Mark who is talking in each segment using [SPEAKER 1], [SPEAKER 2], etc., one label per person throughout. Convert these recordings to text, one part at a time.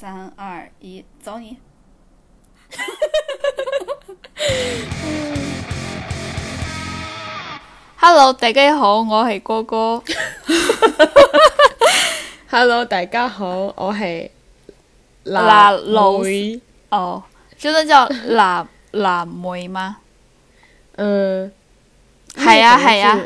[SPEAKER 1] 三二一，走你！Hello，大家好，我系哥哥。
[SPEAKER 2] Hello，大家好，我系
[SPEAKER 1] 辣老
[SPEAKER 2] 妹。
[SPEAKER 1] 哦，真的叫辣辣 妹嗎？
[SPEAKER 2] 嗯，
[SPEAKER 1] 系啊系啊。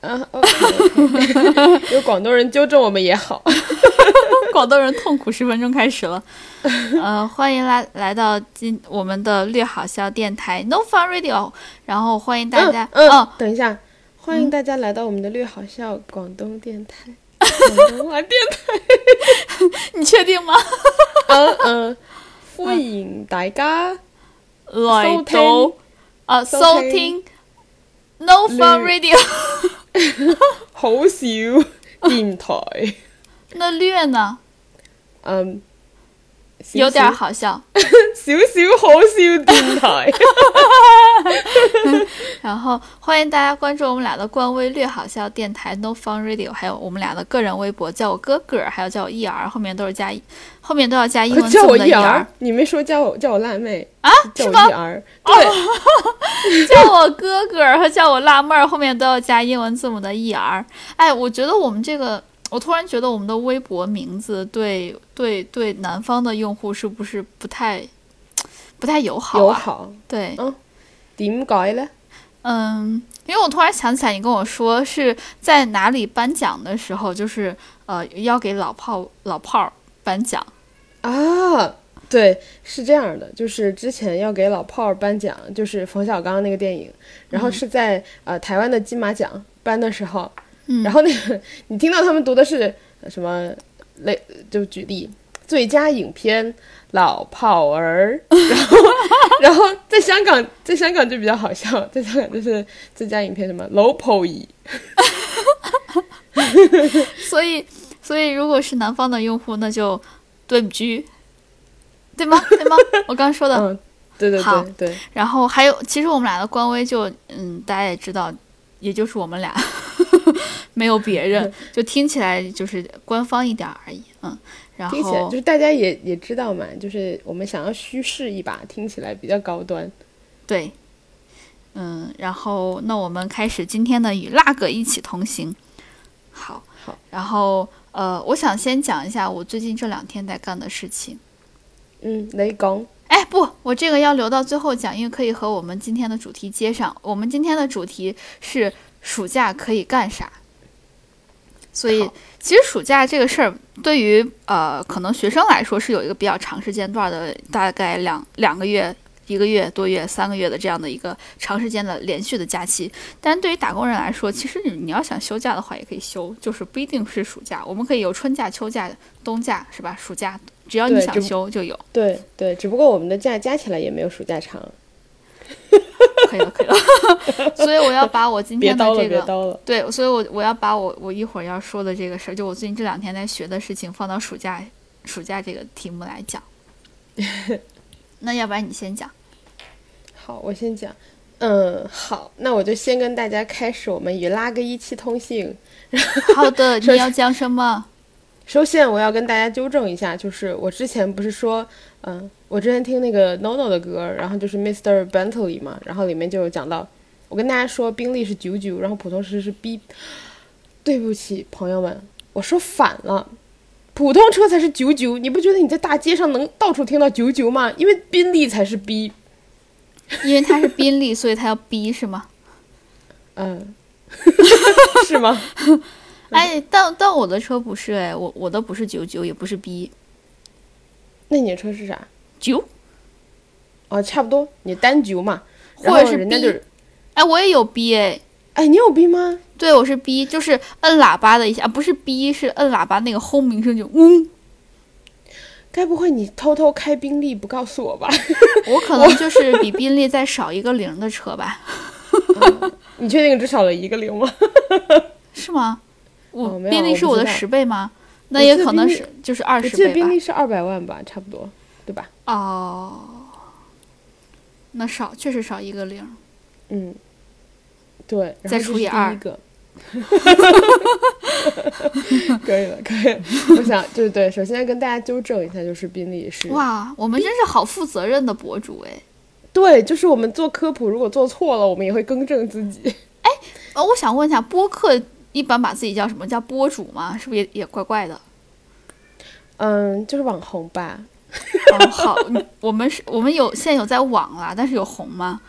[SPEAKER 2] 嗯，OK，, OK 有广东人纠正我们也好。
[SPEAKER 1] 广东人痛苦十分钟开始了。呃，欢迎来来到今我们的略好笑电台 No Fun Radio，然后欢迎大家。
[SPEAKER 2] 嗯，
[SPEAKER 1] 哦，
[SPEAKER 2] 等一下，欢迎大家来到我们的略好笑广东电台，广东话电台。
[SPEAKER 1] 你确定吗？
[SPEAKER 2] 嗯嗯，欢迎大家
[SPEAKER 1] 来到啊
[SPEAKER 2] 收
[SPEAKER 1] 收
[SPEAKER 2] 聽
[SPEAKER 1] 聽 No Fun Radio。
[SPEAKER 2] 好笑电台。
[SPEAKER 1] 那略呢？
[SPEAKER 2] 嗯，
[SPEAKER 1] 有
[SPEAKER 2] 点
[SPEAKER 1] 好笑。
[SPEAKER 2] 少少好笑电台。
[SPEAKER 1] 然后欢迎大家关注我们俩的官微“略好笑电台 No Fun Radio”，还有我们俩的个人微博，叫我哥哥，还有叫我 ER，后面都是加，後面都要加英文字母的 ER，ER。
[SPEAKER 2] 你没说叫我叫我辣妹
[SPEAKER 1] 啊？
[SPEAKER 2] 叫我？ER，對，
[SPEAKER 1] 叫我哥哥和叫我辣妹儿，后面都要加英文字母的 ER。哎，我觉得我们这个，我突然觉得我们的微博名字对对对南方的用户是不是不太不太友好啊？
[SPEAKER 2] 友好。
[SPEAKER 1] 对。
[SPEAKER 2] 嗯。点解呢？
[SPEAKER 1] 嗯，因为我突然想起来，你跟我说是在哪里颁奖的时候，就是呃要给老炮老炮兒頒獎。
[SPEAKER 2] 啊，对，是这样的，就是之前要给老炮儿颁奖，就是冯小刚那个电影，然后是在、呃台湾的金马奖颁的时候，
[SPEAKER 1] 嗯
[SPEAKER 2] 然后那个你听到他们读的是呃什么类，就举例最佳影片老炮儿，然后然后在香港在香港就比较好笑，在香港就是最佳影片什么老炮兒。
[SPEAKER 1] 所以所以如果是南方的用户，那就對不起，对吗？对吗？我刚说的。
[SPEAKER 2] 嗯，對對
[SPEAKER 1] 好
[SPEAKER 2] 對對，
[SPEAKER 1] 然后还有，其实我们俩的官微就，嗯，大家也知道，也就是我们俩，没有别人，就听起来就是官方一点而已，嗯。然
[SPEAKER 2] 聽起
[SPEAKER 1] 来
[SPEAKER 2] 就是大家也也知道嘛，就是我们想要虚饰一把，听起来比较高端。
[SPEAKER 1] 对，嗯，然后那我们开始今天的与辣哥一起同行。好，
[SPEAKER 2] 好，
[SPEAKER 1] 然後呃，我想先讲一下我最近这两天在干的事情。
[SPEAKER 2] 嗯，你講。
[SPEAKER 1] 哎，不，我这个要留到最后讲，因为可以和我们今天的主题接上。我们今天的主题是暑假可以干啥？所以其实暑假这个事儿，对于呃可能学生来说是有一个比较长时间段的，大概两两个月、一个月多月、三个月的这样的一个长时间的连续的假期。但是對於打工人来说，其实你你要想休假的话也可以休，就是不一定是暑假，我们可以有春假、秋假、冬假，是吧？暑假只要你想休就有。
[SPEAKER 2] 对对，只不过我们的假加起来也没有暑假长。
[SPEAKER 1] 可以了，可以了。所以我要把我今天的這個，
[SPEAKER 2] 別叨了。
[SPEAKER 1] 對，所以我我要把我我一会儿要说的这个事儿，就我最近这两天在学的事情，放到暑假暑假这个题目来讲。那要不然你先講。
[SPEAKER 2] 好，我先讲。嗯，好，那我就先跟大家开始我们与拉哥一期通信。
[SPEAKER 1] 好的，
[SPEAKER 2] 首
[SPEAKER 1] 你要讲什么？
[SPEAKER 2] 首先，我要跟大家纠正一下，就是我之前不是说，嗯，我之前听那个 NONO 的歌，然后就是 Mr. Bentley 嘛，然后里面就有讲到，我跟大家说宾利是九九，然后普通车是 B。对不起，朋友们，我说反了，普通车才是九九，你不觉得你在大街上能到处听到九九吗？因为宾利才是 B。
[SPEAKER 1] 因为它是宾利，所以它要逼是吗？
[SPEAKER 2] 嗯，是吗？
[SPEAKER 1] 哎，但但我的车不是哎，我我的不是九九，也不是 B
[SPEAKER 2] 那你的车是啥？
[SPEAKER 1] 九，
[SPEAKER 2] 哦，差不多，你单九嘛，
[SPEAKER 1] 或者是 B
[SPEAKER 2] 就是，
[SPEAKER 1] 哎，我也有 B 哎。
[SPEAKER 2] 哎，你有 B 吗？
[SPEAKER 1] 对，我是 B，就是摁喇叭的一下，啊、不是 B，是摁喇叭那个轰鸣声就嗯，
[SPEAKER 2] 該不会你偷偷开宾利不告诉我吧？
[SPEAKER 1] 我可能就是比宾利再少一个零的车吧，
[SPEAKER 2] 你确定只少了一个零吗？
[SPEAKER 1] 是吗？我、
[SPEAKER 2] 哦
[SPEAKER 1] 宾利是我的十倍吗？那也可能是就是二
[SPEAKER 2] 我記得賓
[SPEAKER 1] 十倍吧。
[SPEAKER 2] 利是二百万吧，差不多，对吧？
[SPEAKER 1] 哦，那少确实少一个零。
[SPEAKER 2] 嗯，对，然
[SPEAKER 1] 再除以二
[SPEAKER 2] 可以了，可以了。我想，就是对，首先跟大家纠正一下，就是宾利是
[SPEAKER 1] 哇，我们真是好负责任的博主哎。
[SPEAKER 2] 对，就是我们做科普，如果做错了，我们也会更正自己。
[SPEAKER 1] 哎，呃，我想问一下，播客一般把自己叫什么叫播主吗？是不是也也怪怪的？
[SPEAKER 2] 嗯，就是网红吧。
[SPEAKER 1] 哦，好，我们是，我们有现在有在网啦，但是有红吗？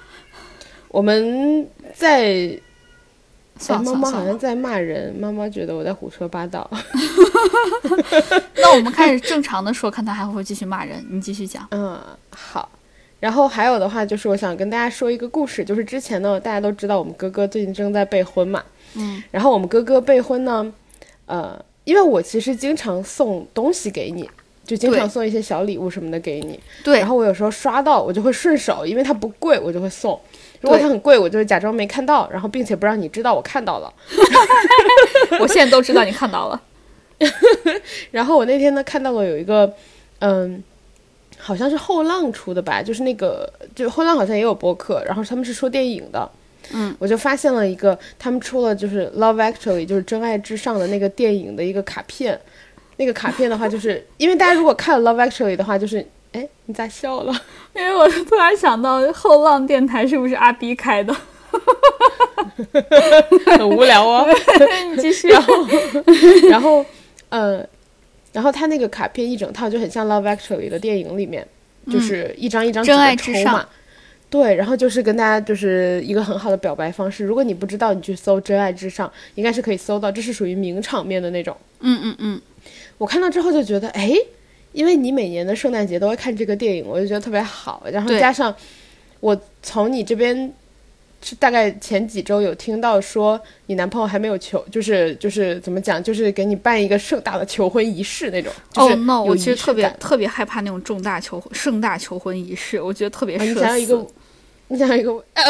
[SPEAKER 2] 我们在。
[SPEAKER 1] 算
[SPEAKER 2] 妈妈好像在骂人，妈妈觉得我在胡说八道。
[SPEAKER 1] 那我们开始正常的说，看他还会不会继续骂人。你继续讲。
[SPEAKER 2] 嗯，好。然后还有的话就是，我想跟大家说一个故事，就是之前呢，大家都知道我们哥哥最近正在备婚嘛。
[SPEAKER 1] 嗯。
[SPEAKER 2] 然后我们哥哥备婚呢，呃，因为我其实经常送东西给你，就经常送一些小礼物什么的给你。
[SPEAKER 1] 对。
[SPEAKER 2] 然后我有时候刷到，我就会顺手，因为它不贵，我就会送。如果它很贵，我就假装没看到，然后并且不让你知道我看到了。
[SPEAKER 1] 我现在都知道你看到了。
[SPEAKER 2] 然后我那天呢看到了有一个，嗯，好像是后浪出的吧，就是那个，就后浪好像也有播客，然后他们是说电影的。
[SPEAKER 1] 嗯，
[SPEAKER 2] 我就发现了一个，他们出了就是《Love Actually》，就是《真爱至上》的那个电影的一个卡片。那个卡片的话，就是因为大家如果看了《Love Actually》的话，就是。哎，你咋笑了？
[SPEAKER 1] 因为我突然想到后浪电台是不是阿 B 开的？
[SPEAKER 2] 很无聊哦。
[SPEAKER 1] 你继续。
[SPEAKER 2] 然后，然后，呃，然后他那个卡片一整套就很像《Love Actually》的电影里面，就是一张一张纸抽嘛。对，然后就是跟大家就是一个很好的表白方式。如果你不知道，你去搜“真爱至上”，应该是可以搜到。这是属于名场面的那种。
[SPEAKER 1] 嗯嗯嗯。
[SPEAKER 2] 我看到之后就觉得，哎。因为你每年的圣诞节都会看这个电影，我就觉得特别好。然后加上我从你这边是大概前几周有听到说你男朋友还没有求，就是就是怎么讲，就是给你办一个盛大的求婚仪式那种。哦
[SPEAKER 1] ，no！我其实特别特别害怕那种重大求盛大求婚仪式，我觉得特别。
[SPEAKER 2] 你想要一个，你想要一个，呃，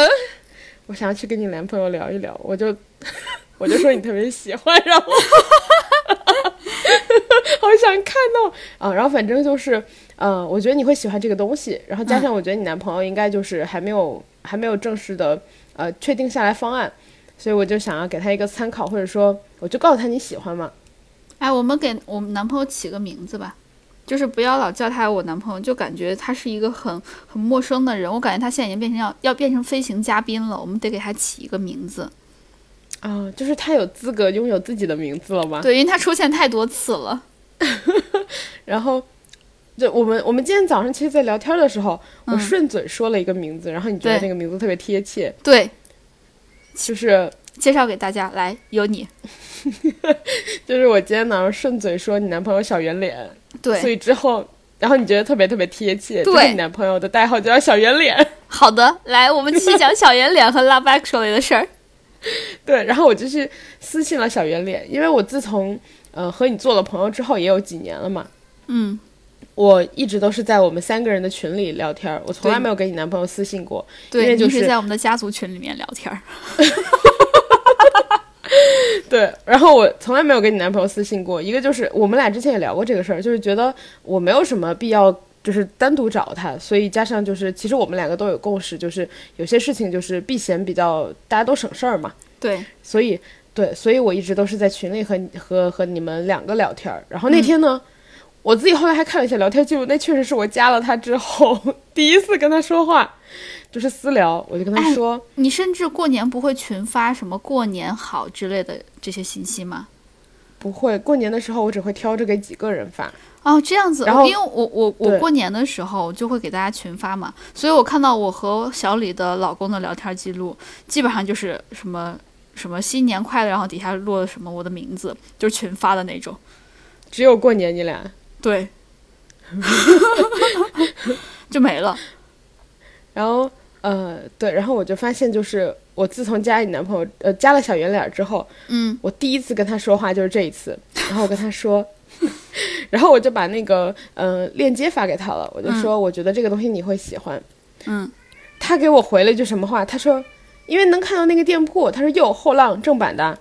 [SPEAKER 2] 我想要去跟你男朋友聊一聊，我就 我就说你特别喜欢，然后。好想看到啊！然后反正就是，嗯，我觉得你会喜欢这个东西。然后加上我觉得你男朋友应该就是还没有还没有正式的呃确定下来方案，所以我就想要给他一个参考，或者说我就告诉他你喜欢嘛。
[SPEAKER 1] 哎，我们给我们男朋友起个名字吧，就是不要老叫他我男朋友，就感觉他是一个很很陌生的人。我感觉他现在已经变成要要变成飞行嘉宾了，我们得给他起一个名字。
[SPEAKER 2] 啊，就是他有资格拥有自己的名字了吗？
[SPEAKER 1] 对，因为他出现太多次了。
[SPEAKER 2] 然后，就我们我们今天早上其实，在聊天的时候，我顺嘴说了一个名字，然后你觉得那个名字特别贴切，
[SPEAKER 1] 对，
[SPEAKER 2] 就是
[SPEAKER 1] 介绍给大家，来，有你，
[SPEAKER 2] 就是我今天早上顺嘴说你男朋友小圆脸，
[SPEAKER 1] 对，
[SPEAKER 2] 所以之后，然后你觉得特别特别贴切，
[SPEAKER 1] 对，
[SPEAKER 2] 你男朋友的代号就叫小圆脸。
[SPEAKER 1] 好的，来，我们继续讲小圆脸和 Love Actually 的事儿。
[SPEAKER 2] 对，然后我就去私信了小圆脸，因为我自从。呃，和你做了朋友之后也有几年了嘛。
[SPEAKER 1] 嗯，
[SPEAKER 2] 我一直都是在我们三个人的群里聊天，我从来没有给你男朋友私信过。
[SPEAKER 1] 对，
[SPEAKER 2] 就
[SPEAKER 1] 是在我们的家族群里面聊天。
[SPEAKER 2] 对，然后我从来没有给你男朋友私信过。一个就是我们俩之前也聊过这个事儿，就是觉得我没有什么必要，就是单独找他。所以加上就是，其实我们两个都有共识，就是有些事情就是避嫌比较，大家都省事儿嘛。
[SPEAKER 1] 对，
[SPEAKER 2] 所以。对，所以我一直都是在群里和和和你们两个聊天儿。然后那天呢，我自己后来还看了一下聊天记录，那确实是我加了他之后 第一次跟他说话，就是私聊。我就跟他说：“
[SPEAKER 1] 你甚至过年不会群发什么过年好之类的这些信息吗？”
[SPEAKER 2] 不会，过年的时候我只会挑着给几个人发。
[SPEAKER 1] 哦，这样子。
[SPEAKER 2] 然后
[SPEAKER 1] 因为我我我过年的时候就会给大家群发嘛，所以我看到我和小李的老公的聊天记录，基本上就是什么。什么新年快乐，然后底下落什么我的名字，就是群发的那种。
[SPEAKER 2] 只有过年你俩
[SPEAKER 1] 对，就没了。
[SPEAKER 2] 然后呃对，然后我就发现，就是我自从加你男朋友呃加了小圆脸之后，
[SPEAKER 1] 嗯，
[SPEAKER 2] 我第一次跟他说话就是这一次。然后我跟他说，然后我就把那个呃链接发给他了，我就说我觉得这个东西你会喜欢。
[SPEAKER 1] 嗯，
[SPEAKER 2] 他给我回了一句什么话？他说。因为能看到那个店铺，他说有后浪正版的，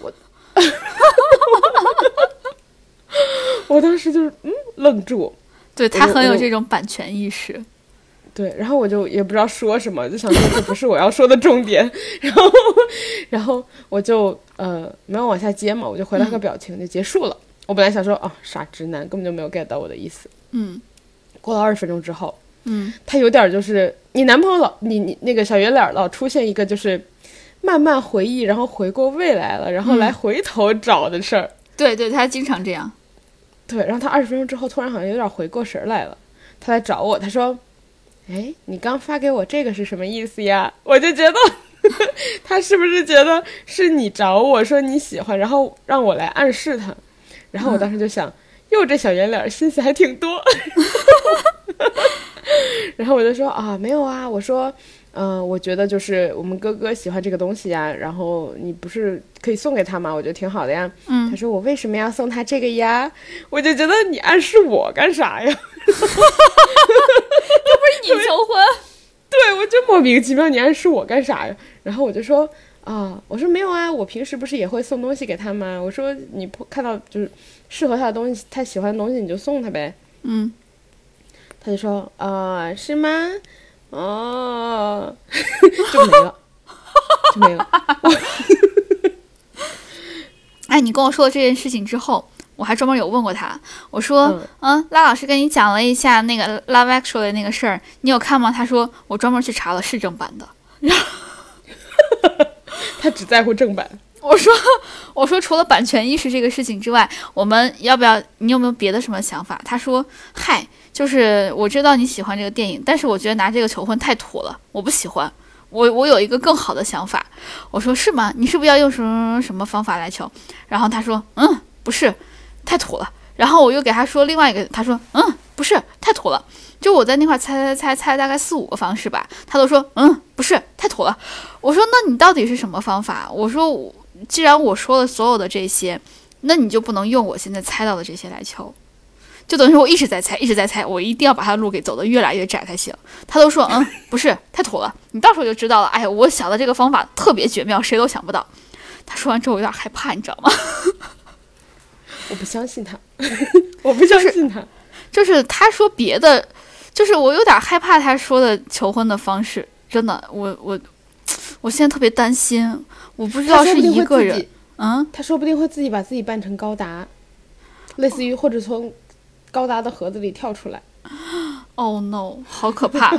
[SPEAKER 2] 我，我当时就是嗯愣住，
[SPEAKER 1] 对他很有这种版权意识，
[SPEAKER 2] 对，然后我就也不知道说什么，就想说这不是我要说的重点，然后，然后我就呃没有往下接嘛，我就回了个表情就结束了。我本来想说哦傻直男根本就没有 get 到我的意思。
[SPEAKER 1] 嗯
[SPEAKER 2] 过了二十分钟之后，
[SPEAKER 1] 嗯
[SPEAKER 2] 他有点就是你男朋友老你你那个小圆脸老出现一个就是慢慢回忆，然后回过未来了，然后来回头找的事儿。
[SPEAKER 1] 对对，他经常这样。
[SPEAKER 2] 对，然后他二十分钟之后突然好像有点回过神儿来了，他来找我，他说：“哎，你刚发给我这个是什么意思呀？”我就觉得 他是不是觉得是你找我说你喜欢，然后让我来暗示他，然后我当时就想，哟，这小圆脸心思还挺多。然后我就说啊，没有啊，我说，嗯、我觉得就是我们哥哥喜欢这个东西呀，然后你不是可以送给他吗？我觉得挺好的呀。
[SPEAKER 1] 嗯
[SPEAKER 2] 他说我为什么要送他这个呀？我就觉得你暗示我干啥呀？
[SPEAKER 1] 又不是你求婚？
[SPEAKER 2] 对，我就莫名其妙，你暗示我干啥呀？然后我就说啊，我说没有啊，我平时不是也会送东西给他吗？我说你不看到就是适合他的东西，他喜欢的东西你就送他呗。
[SPEAKER 1] 嗯，
[SPEAKER 2] 他就说啊、是吗？哦，就没了，就没了。
[SPEAKER 1] 哎，你跟我说了这件事情之后，我还专门有问过他，我说，
[SPEAKER 2] 嗯
[SPEAKER 1] 嗯，拉老师跟你讲了一下那个《Love Actually》的那个事儿，你有看吗？他说我专门去查了，是正版的。
[SPEAKER 2] 他只在乎正版。
[SPEAKER 1] 我说，我说除了版权意识这个事情之外，我们要不要？你有没有别的什么想法？他说，嗨，就是我知道你喜欢这个电影，但是我觉得拿这个求婚太土了，我不喜欢。我我有一个更好的想法。我说是吗？你是不是要用什么什么方法来求？然后他说，嗯，不是，太土了。然后我又给他说另外一个，他说，嗯，不是，太土了。就我在那块猜猜猜猜大概四五个方式吧，他都说，嗯，不是，太土了。我说，那你到底是什么方法？我说。既然我说了所有的这些，那你就不能用我现在猜到的这些来求，就等于说我一直在猜，一直在猜，我一定要把他的路给走得越来越窄才行。他都说，嗯，不是，太土了，你到时候就知道了。哎呀，我想的这个方法特别绝妙，谁都想不到。他说完之后，我有点害怕，你知道吗？
[SPEAKER 2] 我不相信他，我不相信他。
[SPEAKER 1] 就是他说别的，就是我有点害怕他说的求婚的方式，真的，我我我现在特别担心，我不知道是一个人嗯，
[SPEAKER 2] 他说不定会自己把自己扮成高达，类似于或者从高达的盒子里跳出来，
[SPEAKER 1] Oh no！好可怕。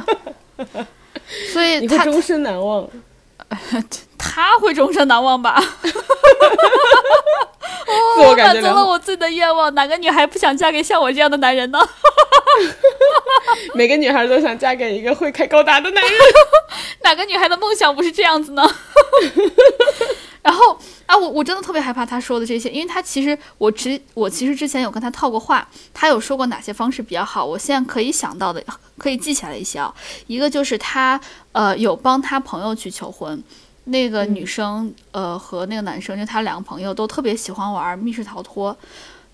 [SPEAKER 1] 所以他
[SPEAKER 2] 终身难忘。
[SPEAKER 1] 他会终身难忘吧？
[SPEAKER 2] 自我感
[SPEAKER 1] 满足了我自己的愿望。哪个女孩不想嫁给像我这样的男人呢？
[SPEAKER 2] 每个女孩都想嫁给一个会开高达的男人。
[SPEAKER 1] 哪个女孩的梦想不是这样子呢？然后啊，我我真的特别害怕他说的这些，因为他其实我之我其实之前有跟他套过话，他有说过哪些方式比较好，我现在可以想到的，可以记起来一些啊。一个就是他呃有帮他朋友去求婚，那个女生、呃和那个男生，就他两个朋友都特别喜欢玩密室逃脱。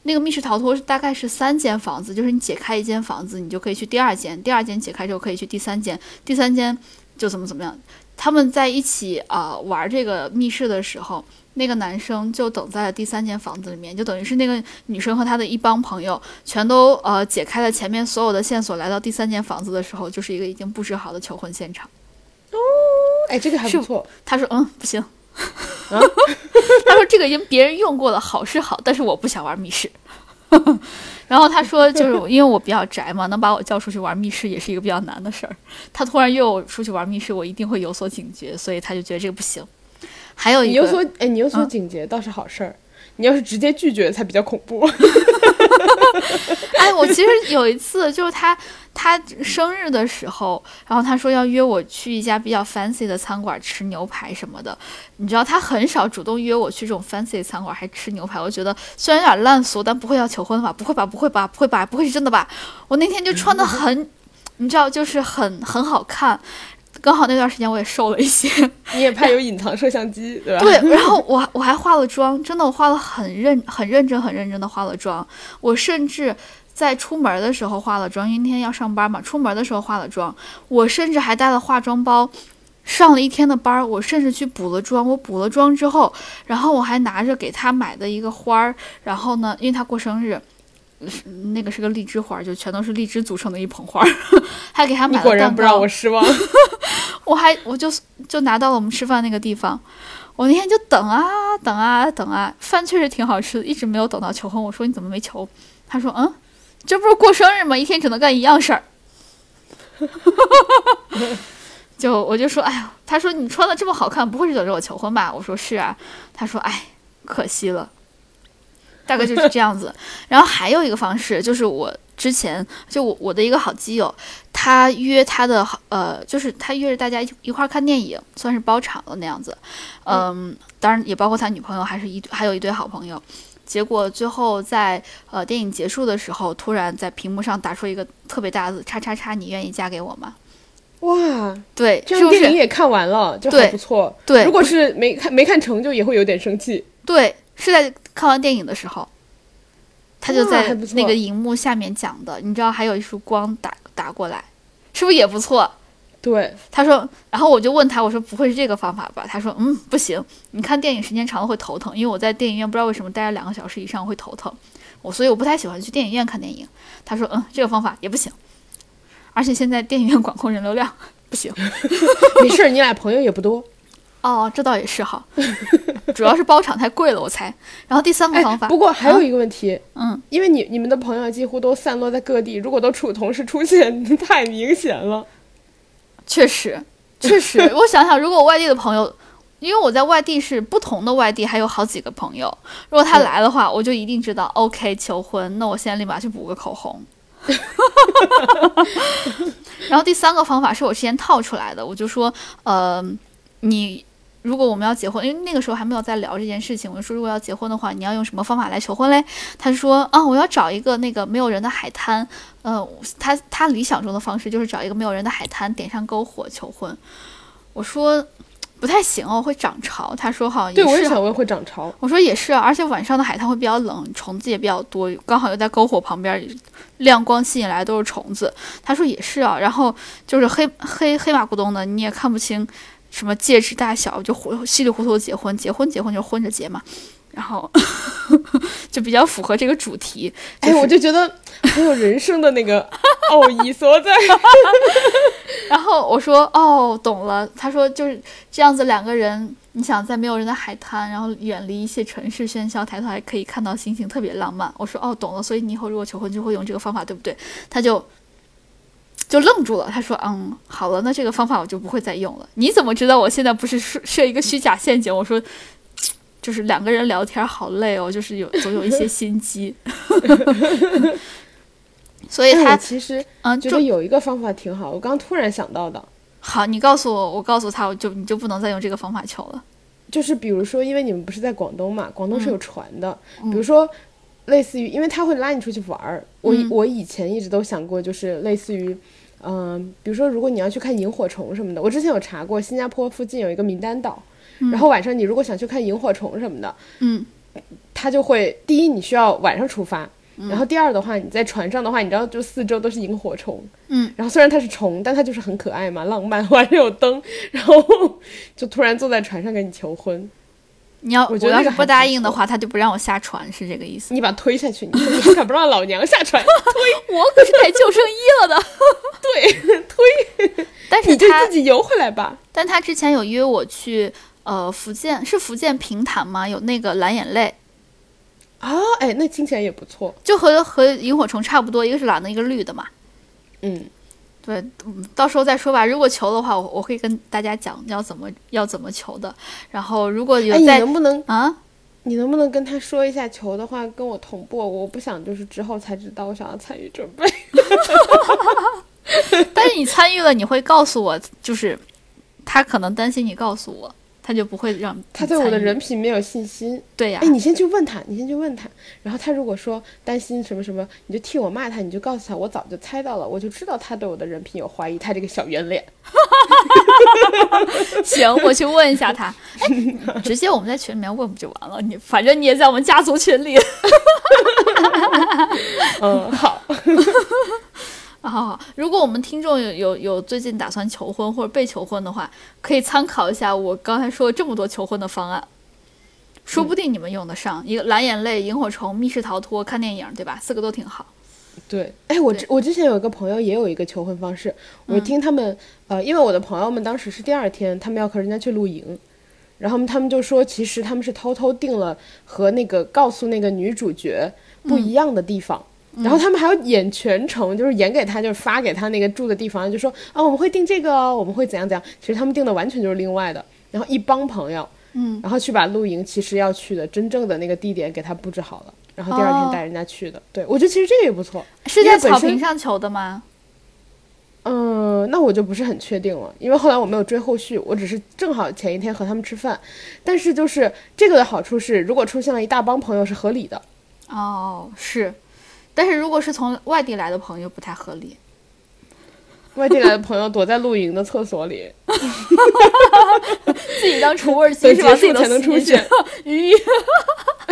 [SPEAKER 1] 那个密室逃脱是大概是三间房子，就是你解开一间房子，你就可以去第二间，第二间解开之后可以去第三间，第三间就怎么怎么样。他们在一起啊、呃玩这个密室的时候，那个男生就等在了第三间房子里面，就等于是那个女生和她的一帮朋友全都呃解开了前面所有的线索，来到第三间房子的时候，就是一个已经布置好的求婚现场。
[SPEAKER 2] 哦哎，这个还不错。
[SPEAKER 1] 他说：“嗯，不行。他说这个已经别人用过了，好是好，但是我不想玩密室。然后他说，就是因为我比较宅嘛，能把我叫出去玩密室也是一个比较难的事儿。他突然约我出去玩密室，我一定会有所警觉，所以他就觉得这个不行。还有一个，
[SPEAKER 2] 你有所哎，你有所
[SPEAKER 1] 嗯
[SPEAKER 2] 警觉倒是好事儿，你要是直接拒绝才比较恐怖。
[SPEAKER 1] 哎，我其实有一次就是他他生日的时候，然后他说要约我去一家比较 fancy 的餐馆吃牛排什么的。你知道他很少主动约我去这种 fancy 餐馆还吃牛排，我觉得虽然有点烂俗，但不会要求婚吧？不会吧？不会吧？不会吧？不会是真的吧？我那天就穿的很，你知道，就是很很好看。刚好那段时间我也瘦了一些，
[SPEAKER 2] 你也怕有隐藏摄像机，对吧？
[SPEAKER 1] 对，然后我我还化了妆，真的我化了很认很认真很认真的化了妆，我甚至在出门的时候化了妆，因为那天要上班嘛，出门的时候化了妆，我甚至还带了化妆包。上了一天的班儿，我甚至去补了妆。我补了妆之后，然后我还拿着给他买的一个花儿，然后呢，因为他过生日，那个是个荔枝花，就全都是荔枝组成的一捧花，还给他买了
[SPEAKER 2] 果然不让我。失望。
[SPEAKER 1] 我还我就就拿到了我们吃饭那个地方，我那天就等啊等啊等啊，饭确实挺好吃的，一直没有等到求婚。我说你怎么没求？他说嗯，这不是过生日吗？一天只能干一样事儿。就我就说，哎呀，他说你穿的这么好看，不会是等着我求婚吧？我说是啊。他说，哎，可惜了。大概就是这样子。然后还有一个方式，就是我之前就我我的一个好基友，他约他的好呃，就是他约着大家一一块儿看电影，算是包场了那样子。嗯，当然也包括他女朋友，还是一还有一堆好朋友。结果最后在呃电影结束的时候，突然在屏幕上打出一个特别大的字“叉叉叉”，你愿意嫁给我吗？
[SPEAKER 2] 哇，
[SPEAKER 1] 对，
[SPEAKER 2] 这样
[SPEAKER 1] 是？
[SPEAKER 2] 电影也看完了，就
[SPEAKER 1] 对
[SPEAKER 2] 还不错。
[SPEAKER 1] 对，
[SPEAKER 2] 如果是没看没看成就，也会有点生气。
[SPEAKER 1] 对，是在看完电影的时候，他就在那个荧幕下面讲的。你知道，还有一束光打打过来，是不是也不错？
[SPEAKER 2] 对，
[SPEAKER 1] 他说，然后我就问他，我说不会是这个方法吧？他说，嗯，不行，你看电影时间长了会头疼，因为我在电影院不知道为什么待了两个小时以上会头疼，我所以我不太喜欢去电影院看电影。他说，嗯，这个方法也不行，而且现在电影院管控人流量不行。
[SPEAKER 2] 没事儿，你俩朋友也不多。
[SPEAKER 1] 哦，这倒也是哈，主要是包场太贵了，我猜。然后第三个
[SPEAKER 2] 哎
[SPEAKER 1] 方法，，
[SPEAKER 2] 不过还有
[SPEAKER 1] 啊
[SPEAKER 2] 一个问题，
[SPEAKER 1] 嗯，
[SPEAKER 2] 因为你你们的朋友几乎都散落在各地，如果都处同时出现，太明显了。
[SPEAKER 1] 确实，确实，我想想，如果我外地的朋友，因为我在外地是不同的外地，还有好几个朋友，如果他
[SPEAKER 2] 嗯
[SPEAKER 1] 来的话，我就一定知道，OK，求婚，那我现在立马去补个口红。然后第三个方法是我之前套出来的，我就说，呃，你如果我们要结婚，因为那个时候还没有在聊这件事情，我就说如果要结婚的话，你要用什么方法来求婚嘞？他说啊，我要找一个那个没有人的海滩，呃，他他理想中的方式就是找一个没有人的海滩，点上篝火求婚。我说不太行哦，会涨潮。他说好像
[SPEAKER 2] 对，
[SPEAKER 1] 也是。
[SPEAKER 2] 我也会涨潮。
[SPEAKER 1] 我说也是啊，而且晚上的海滩会比较冷，虫子也比较多，刚好又在篝火旁边，亮光吸引来都是虫子。他说也是啊，然后就是黑黑黑马咕咚的，你也看不清什么戒指大小，就糊稀里糊涂结婚，结婚结婚就混着结嘛，然后 就比较符合这个主题。
[SPEAKER 2] 哎，我就觉得很有人生的那个 奥义所在。
[SPEAKER 1] 然后我说哦，懂了。他说就是这样子，两个人，你想在没有人的海滩，然后远离一些城市喧嚣，抬头还可以看到星星，特别浪漫。我说哦，懂了。所以你以后如果求婚就会用这个方法，对不对？他就就愣住了。他说嗯，好了，那这个方法我就不会再用了。你怎么知道我现在不是设设一个虚假陷阱？我说。就是两个人聊天好累哦，就是有总有一些心机，所以他
[SPEAKER 2] 其实
[SPEAKER 1] 嗯，就
[SPEAKER 2] 觉得有一个方法挺好，我刚突然想到的，
[SPEAKER 1] 好，你告诉我，我告诉他，我就你就不能再用这个方法求了。
[SPEAKER 2] 就是比如说，因为你们不是在广东嘛，广东是有船的，
[SPEAKER 1] 嗯
[SPEAKER 2] 比如说。类似于，因为他会拉你出去玩儿。我、
[SPEAKER 1] 嗯
[SPEAKER 2] 我以前一直都想过，就是类似于，嗯、比如说，如果你要去看萤火虫什么的，我之前有查过，新加坡附近有一个名单岛，然后晚上你如果想去看萤火虫什么的，
[SPEAKER 1] 嗯。
[SPEAKER 2] 它就会第一你需要晚上出发，
[SPEAKER 1] 嗯。
[SPEAKER 2] 然后第二的话你在船上的话，你知道就四周都是萤火虫，
[SPEAKER 1] 嗯，
[SPEAKER 2] 然后虽然它是虫，但它就是很可爱嘛，浪漫，晚上有灯，然后就突然坐在船上跟你求婚，
[SPEAKER 1] 你要
[SPEAKER 2] 我觉得
[SPEAKER 1] 要是不答应的话，他就不让我下船，是这个意思。
[SPEAKER 2] 你把他 推下去，你敢不让老娘下船？
[SPEAKER 1] 推我可是带救生衣了的。
[SPEAKER 2] 对，推，
[SPEAKER 1] 但是
[SPEAKER 2] 你就
[SPEAKER 1] 他
[SPEAKER 2] 自，己游回来吧。
[SPEAKER 1] 但他之前有约我去，呃，福建是福建平潭吗？有那个蓝眼泪，
[SPEAKER 2] 啊，哎，那听起来也不错。
[SPEAKER 1] 就和和萤火虫差不多，一个是蓝的，一个绿的嘛。
[SPEAKER 2] 嗯，
[SPEAKER 1] 对，嗯到时候再说吧。如果求的话，我我会跟大家讲要怎么要怎么求的。然后如果有
[SPEAKER 2] 哎，你
[SPEAKER 1] 在、
[SPEAKER 2] 能不能，
[SPEAKER 1] 啊，
[SPEAKER 2] 你能不能跟他说一下求的话，跟我同步？我不想就是之后才知道，我想要参与准备。
[SPEAKER 1] 但是你参与了，你会告诉我，就是他可能担心你告诉我，他就不会让
[SPEAKER 2] 他对我的人品没有信心。
[SPEAKER 1] 对呀、
[SPEAKER 2] 哎，你先去问他，你先去问他。然后他如果说担心什么什么，你就替我骂他，你就告诉他，我早就猜到了，我就知道他对我的人品有怀疑，他这个小圆脸。
[SPEAKER 1] 行，我去问一下他。哎，直接我们在群里面问不就完了？你反正你也在我们家族群里。
[SPEAKER 2] 嗯，好，
[SPEAKER 1] 啊，如果我们听众有有有最近打算求婚或者被求婚的话，可以参考一下我刚才说了这么多求婚的方案。说不定你们用得上。一个蓝眼泪、萤火虫、密室逃脱、看电影，对吧？四个都挺好。
[SPEAKER 2] 对，哎，我之我之前有一个朋友也有一个求婚方式，我听他们，呃，因为我的朋友们当时是第二天，他们要和人家去露营，然后他们就说，其实他们是偷偷定了和那个告诉那个女主角不一样的地方。然后他们还要演全程，就是演给他，就是发给他那个住的地方，就说啊，我们会订这个哦，我们会怎样怎样。其实他们订的完全就是另外的。然后一帮朋友，
[SPEAKER 1] 嗯，
[SPEAKER 2] 然后去把露营其实要去的真正的那个地点给他布置好了，然后第二
[SPEAKER 1] 哦
[SPEAKER 2] 天带人家去的。对我觉得其实这个也不错。
[SPEAKER 1] 是在草坪上求的吗？
[SPEAKER 2] 嗯，那我就不是很确定了，因为后来我没有追后续，我只是正好前一天和他们吃饭。但是就是这个的好处是，如果出现了一大帮朋友是合理的。
[SPEAKER 1] 哦，是。但是如果是从外地来的朋友，不太合理。
[SPEAKER 2] 外地来的朋友躲在露营的厕所里，
[SPEAKER 1] 自己当除味机是吧？
[SPEAKER 2] 结束才能出去。
[SPEAKER 1] 鱼。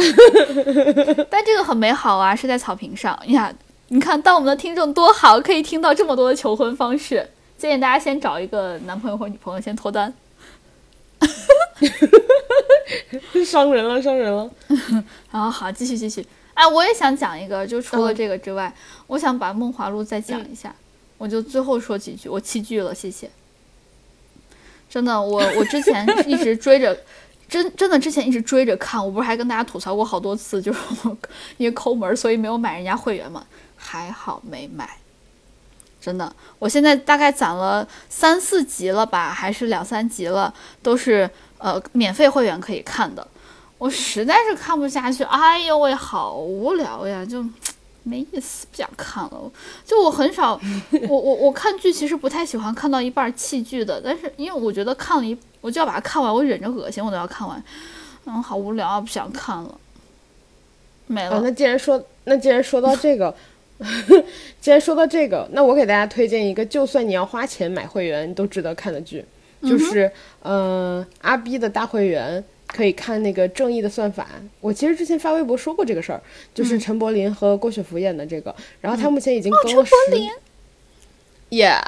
[SPEAKER 1] 但这个很美好啊，是在草坪上呀。你看，当我们的听众多好，可以听到这么多的求婚方式。建议大家先找一个男朋友或女朋友先脱单。
[SPEAKER 2] 伤人了，伤人了。
[SPEAKER 1] 然后，好，继续继续。哎，我也想讲一个，就除了
[SPEAKER 2] 嗯
[SPEAKER 1] 这个之外，我想把《梦华录》再讲一下。我就最后说几句，我弃剧了，谢谢。真的，我我之前一直追着，真真的之前一直追着看，我不是还跟大家吐槽过好多次，就是我因为抠门儿，所以没有买人家会员嘛，还好没买。真的，我现在大概攒了三四集了吧，还是两三集了，都是呃免费会员可以看的。我实在是看不下去，哎呦喂，好无聊呀，就没意思，不想看了。就我很少，我我我看剧其实不太喜欢看到一半儿弃剧的，但是因为我觉得看了一，我就要把它看完，我忍着恶心我都要看完。嗯，好无聊啊，不想看了，没了。
[SPEAKER 2] 啊，那既然说，那既然说到这个，既然说到这个，那我给大家推荐一个，就算你要花钱买会员，你都值得看的剧，就是、呃阿 B 的大会员。可以看那个《正义的算法》，我其实之前发微博说过这个事儿，就是陈柏霖和郭雪芙演的这个，然后他目前已经更了十、Yeah，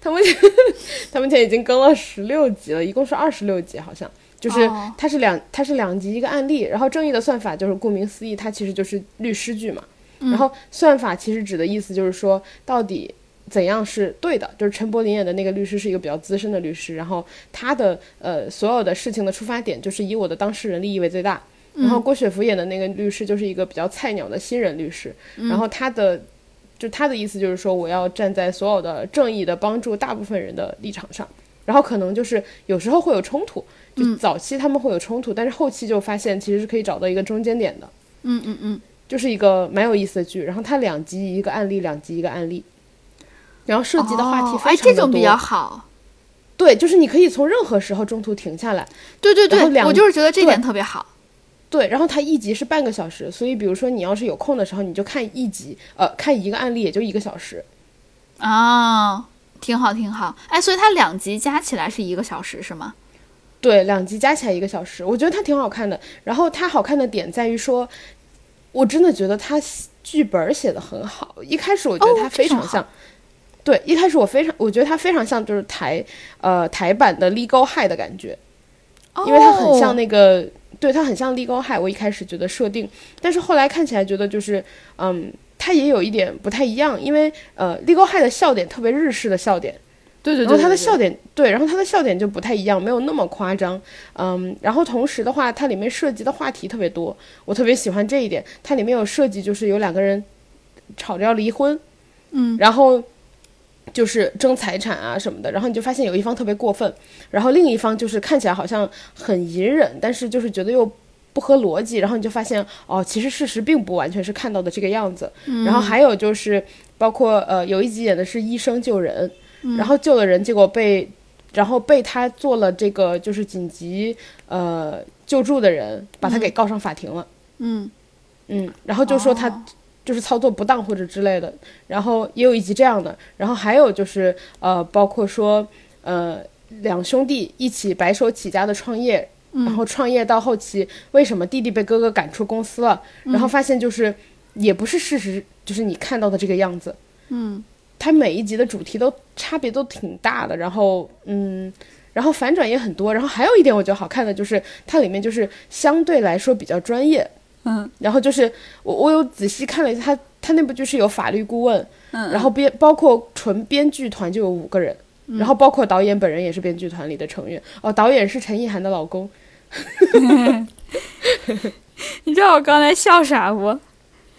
[SPEAKER 2] 他目前 他目前已经更了十六集了，一共是二十六集，好像。就是
[SPEAKER 1] 哦。
[SPEAKER 2] 它是两它是两集一个案例，然后《正义的算法》就是顾名思义，它其实就是律师剧嘛，然后算法其实指的意思就是说到底。怎样是对的？就是陈柏霖演的那个律师是一个比较资深的律师，然后他的呃所有的事情的出发点就是以我的当事人利益为最大。然后郭雪芙演的那个律师就是一个比较菜鸟的新人律师，然后他的就他的意思就是说我要站在所有的正义的帮助大部分人的立场上，然后可能就是有时候会有冲突，就早期他们会有冲突，但是后期就发现其实是可以找到一个中间点的，
[SPEAKER 1] 嗯嗯嗯，
[SPEAKER 2] 就是一个蛮有意思的剧。然后它两集一个案例，两集一个案例。然后涉及的话题非常的多，
[SPEAKER 1] 这种比较好。
[SPEAKER 2] 对，就是你可以从任何时候中途停下来，
[SPEAKER 1] 对对对，我就是觉得这点特别好。
[SPEAKER 2] 对，然后它一集是半个小时，所以比如说你要是有空的时候，你就看一集，呃，看一个案例也就一个小时。
[SPEAKER 1] 啊，挺好挺好。哎，所以它两集加起来是一个小时是吗？
[SPEAKER 2] 对，两集加起来一个小时，我觉得它挺好看的。然后它好看的点在于说，我真的觉得它剧本写的很好。一开始我觉得它非常像，对，一开始我非常，我觉得它非常像就是台呃台版的 Legal High 的感觉，因为它很像
[SPEAKER 1] 哦
[SPEAKER 2] 那个，对，它很像 Legal High。我一开始觉得设定，但是后来看起来觉得就是，嗯，它也有一点不太一样，因为呃 Legal High 的笑点特别日式的笑点。
[SPEAKER 1] 对对对，
[SPEAKER 2] 然后他的笑点对，然后他的笑点就不太一样，没有那么夸张，嗯，然后同时的话，它里面涉及的话题特别多，我特别喜欢这一点。它里面有涉及就是有两个人吵着要离婚，
[SPEAKER 1] 嗯，
[SPEAKER 2] 然后就是争财产啊什么的，然后你就发现有一方特别过分，然后另一方就是看起来好像很隐忍，但是就是觉得又。不合逻辑，然后你就发现哦，其实事实并不完全是看到的这个样子。然后还有就是，包括呃，有一集演的是医生救人，然后救了人，结果被，然后被他做了这个就是紧急呃救助的人，把他给告上法庭了。
[SPEAKER 1] 嗯
[SPEAKER 2] 嗯，然后就说他就是操作不当或者之类的，然后也有一集这样的，然后还有就是呃，包括说呃两兄弟一起白手起家的创业，然后创业到后期为什么弟弟被哥哥赶出公司了，然后发现就是也不是事实，就是你看到的这个样子。
[SPEAKER 1] 嗯
[SPEAKER 2] 它每一集的主题都差别都挺大的，然后嗯，然然后反转也很多，然后还有一点我觉得好看的就是它里面就是相对来说比较专业，
[SPEAKER 1] 嗯，
[SPEAKER 2] 然后就是我我有仔细看了一下，他他那部剧是有法律顾问，
[SPEAKER 1] 嗯，
[SPEAKER 2] 然后编包括纯编剧团就有五个人，然后包括导演本人也是编剧团里的成员，哦，导演是陈意涵的老公，
[SPEAKER 1] 你知道我刚才笑啥不？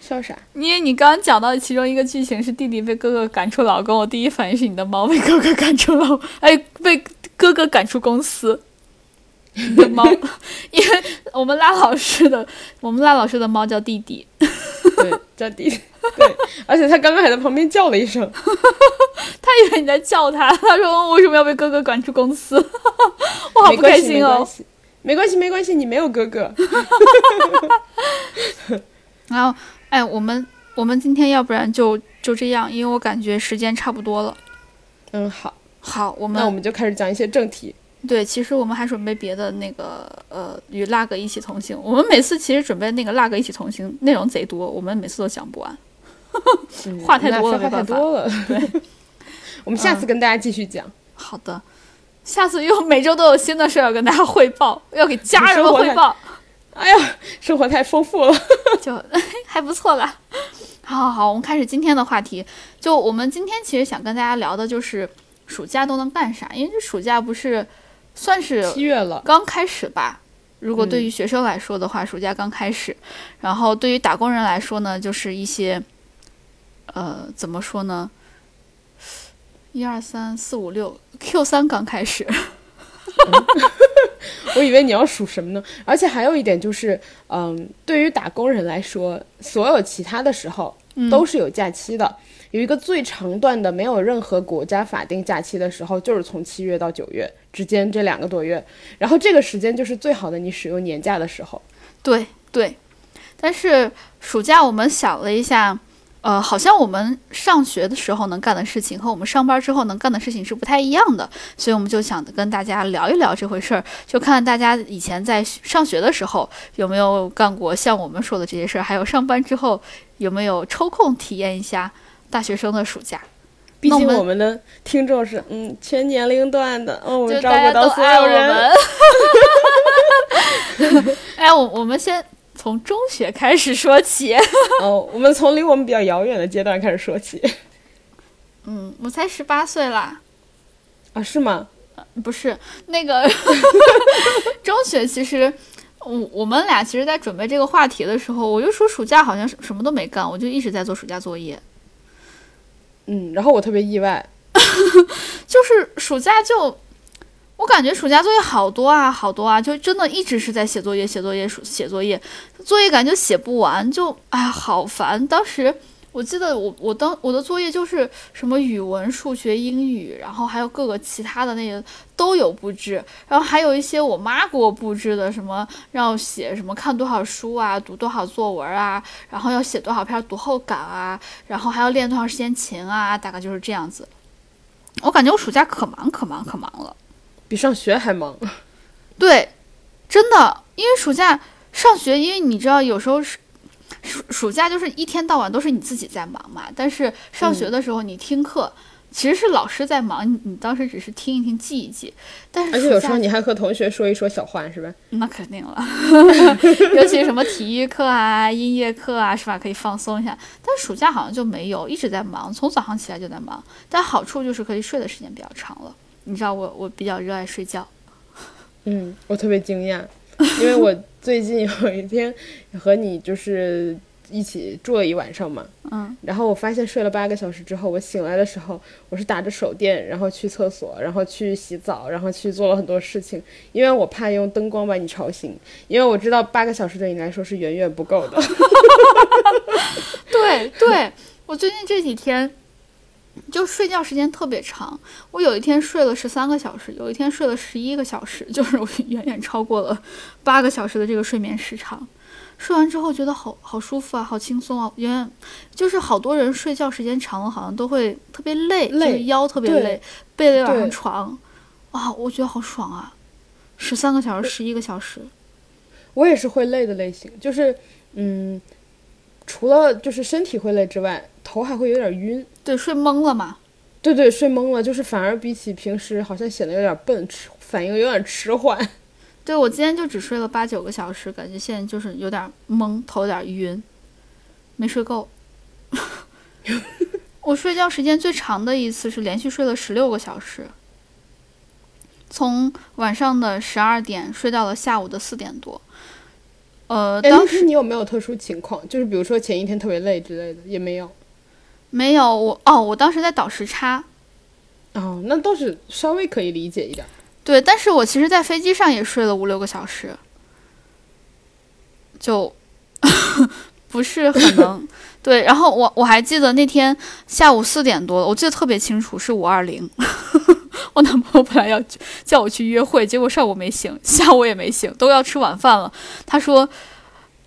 [SPEAKER 2] 笑啥？
[SPEAKER 1] 因为你刚刚讲到其中一个剧情是弟弟被哥哥赶出老公，我第一反应是你的猫被哥哥赶出老，哎，被哥哥赶出公司。你的猫，因为我们拉老师的，我们拉老师的猫叫弟弟，
[SPEAKER 2] 对，叫弟弟，对，而且他刚刚还在旁边叫了一声，
[SPEAKER 1] 他以为你在叫他，他说为什么要被哥哥赶出公司？我好不
[SPEAKER 2] 没关系，没
[SPEAKER 1] 开心哦
[SPEAKER 2] 关。系，没关系，没关系，你没有哥哥，
[SPEAKER 1] 然后，哎，我们我们今天要不然就就这样，因为我感觉时间差不多了。
[SPEAKER 2] 嗯，好，
[SPEAKER 1] 好，我们
[SPEAKER 2] 那我们就开始讲一些正题。
[SPEAKER 1] 对，其实我们还准备别的那个呃，与 lag 一起同行。我们每次其实准备那个 lag 一起同行内容贼多，我们每次都讲不完。
[SPEAKER 2] 嗯
[SPEAKER 1] 话太多了
[SPEAKER 2] 话太多了。
[SPEAKER 1] 对，
[SPEAKER 2] 我们下次跟大家继续讲。
[SPEAKER 1] 好的，下次又每周都有新的事儿要跟大家汇报，要给家人汇报，
[SPEAKER 2] 哎呀，生活太丰富了。
[SPEAKER 1] 就还不错啦。好好好，我们开始今天的话题。就我们今天其实想跟大家聊的就是暑假都能干啥，因为这暑假不是算是
[SPEAKER 2] 七月了，
[SPEAKER 1] 刚开始吧。如果对
[SPEAKER 2] 嗯
[SPEAKER 1] 于学生来说的话，暑假刚开始，然后对于打工人来说呢，就是一些，呃，怎么说呢？一二三四五六，Q 三刚开始，
[SPEAKER 2] 我以为你要数什么呢？而且还有一点就是，嗯，对于打工人来说，所有其他的时候都是有假期的。有一个最长段的，没有任何国家法定假期的时候，就是从七月到九月之间这两个多月。然后这个时间就是最好的你使用年假的时候。
[SPEAKER 1] 对对。但是暑假我们想了一下，呃，好像我们上学的时候能干的事情和我们上班之后能干的事情是不太一样的，所以我们就想跟大家聊一聊这回事儿，就看看大家以前在上学的时候有没有干过像我们说的这些事儿，还有上班之后有没有抽空体验一下大学生的暑假。
[SPEAKER 2] 毕竟
[SPEAKER 1] 我们
[SPEAKER 2] 的听众是嗯全年龄段的，哦，我们照顾到所有人。
[SPEAKER 1] 们。哎，我我们先从中学开始说起。
[SPEAKER 2] 哦，我们从离我们比较遥远的阶段开始说起
[SPEAKER 1] 嗯，我才十八岁啦。
[SPEAKER 2] 啊？是吗？
[SPEAKER 1] 不是那个 中学，其实我我们俩其实，在准备这个话题的时候，我就说暑假好像什什么都没干，我就一直在做暑假作业。
[SPEAKER 2] 嗯，然后我特别意外，
[SPEAKER 1] 就是暑假就，我感觉暑假作业好多啊，好多啊，就真的一直是在写作业，写作业，写作业，作业感觉写不完，就哎呀好烦。当时我记得我我当我的作业就是什么语文、数学、英语，然后还有各个其他的那些都有布置，然后还有一些我妈给我布置的，什么让我写什么看多少书啊，读多少作文啊，然后要写多少篇读后感啊，然后还要练多长时间琴啊，大概就是这样子。我感觉我暑假可忙可忙可忙了。
[SPEAKER 2] 比上学还忙。
[SPEAKER 1] 对，真的，因为暑假上学，因为你知道有时候是暑暑假就是一天到晚都是你自己在忙嘛，但是上学的时候你听课。其实是老师在忙，你你当时只是听一听、记一记，但是
[SPEAKER 2] 而且有时候你还和同学说一说小话，是吧？
[SPEAKER 1] 那肯定了，尤其什么体育课啊、音乐课啊，是吧？可以放松一下。但暑假好像就没有，一直在忙，从早上起来就在忙。但好处就是可以睡的时间比较长了。你知道我我比较热爱睡觉，
[SPEAKER 2] 嗯，我特别惊讶，因为我最近有一天和你就是一起住了一晚上嘛，
[SPEAKER 1] 嗯，
[SPEAKER 2] 然后我发现睡了八个小时之后，我醒来的时候，我是打着手电，然后去厕所，然后去洗澡，然后去做了很多事情，因为我怕用灯光把你吵醒，因为我知道八个小时对你来说是远远不够的。
[SPEAKER 1] 对对，我最近这几天就睡觉时间特别长，我有一天睡了十三个小时，有一天睡了十一个小时，就是我远远超过了八个小时的这个睡眠时长。睡完之后觉得好好舒服啊，好轻松啊！因为就是好多人睡觉时间长了，好像都会特别累，
[SPEAKER 2] 累
[SPEAKER 1] 就是腰特别累，背得有点上床。啊，我觉得好爽啊！十三个小时，十一个小时，
[SPEAKER 2] 我也是会累的类型，就是嗯，除了就是身体会累之外，头还会有点晕。
[SPEAKER 1] 对，睡懵了嘛。
[SPEAKER 2] 对对，睡懵了，就是反而比起平时好像显得有点笨，迟反应有点迟缓。
[SPEAKER 1] 对我今天就只睡了八九个小时，感觉现在就是有点懵，头有点晕，没睡够。我睡觉时间最长的一次是连续睡了十六个小时，从晚上的十二点睡到了下午的四点多。呃，
[SPEAKER 2] 哎，
[SPEAKER 1] 当时
[SPEAKER 2] 你有没有特殊情况？就是比如说前一天特别累之类的，也没有。
[SPEAKER 1] 没有我哦，我当时在倒时差。
[SPEAKER 2] 哦，那倒是稍微可以理解一点。
[SPEAKER 1] 对，但是我其实，在飞机上也睡了五六个小时，就 不是很能 对。然后我我还记得那天下午四点多，我记得特别清楚，是五二零。我男朋友本来要叫我去约会，结果上午没醒，下午也没醒，都要吃晚饭了。他说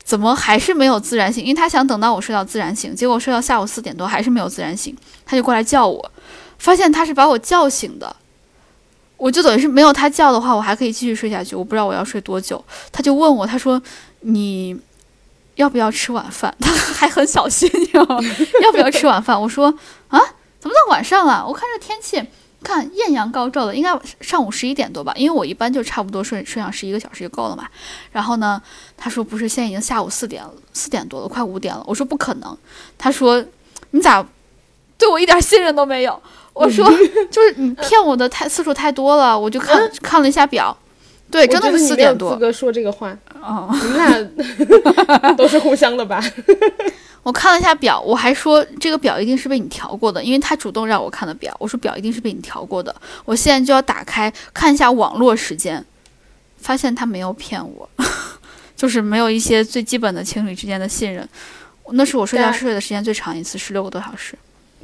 [SPEAKER 1] 怎么还是没有自然醒？因为他想等到我睡到自然醒，结果睡到下午四点多还是没有自然醒，他就过来叫我，发现他是把我叫醒的。我就等于是没有他叫的话，我还可以继续睡下去。我不知道我要睡多久。他就问我，他说：“你要不要吃晚饭？”他 还很小心，你知道吗？要不要吃晚饭？我说：“啊，怎么到晚上了？我看这天气，看艳阳高照的，应该上午十一点多吧？因为我一般就差不多睡睡上十一个小时就够了嘛。”然后呢，他说：“不是，现在已经下午四点了，四点多了，快五点了。”我说：“不可能。”他说：“你咋对我一点信任都没有？”我说，就是你骗我的太次数太多了，我就看看了一下表，对，真的是四点多。
[SPEAKER 2] 资格说这个话，
[SPEAKER 1] 哦，
[SPEAKER 2] 那都是互相的吧？
[SPEAKER 1] 我看了一下表，我还说这个表一定是被你调过的，因为他主动让我看的表。我说表一定是被你调过的，我现在就要打开看一下网络时间，发现他没有骗我，就是没有一些最基本的情侣之间的信任。那是我睡觉睡的时间最长一次，十六个多小时。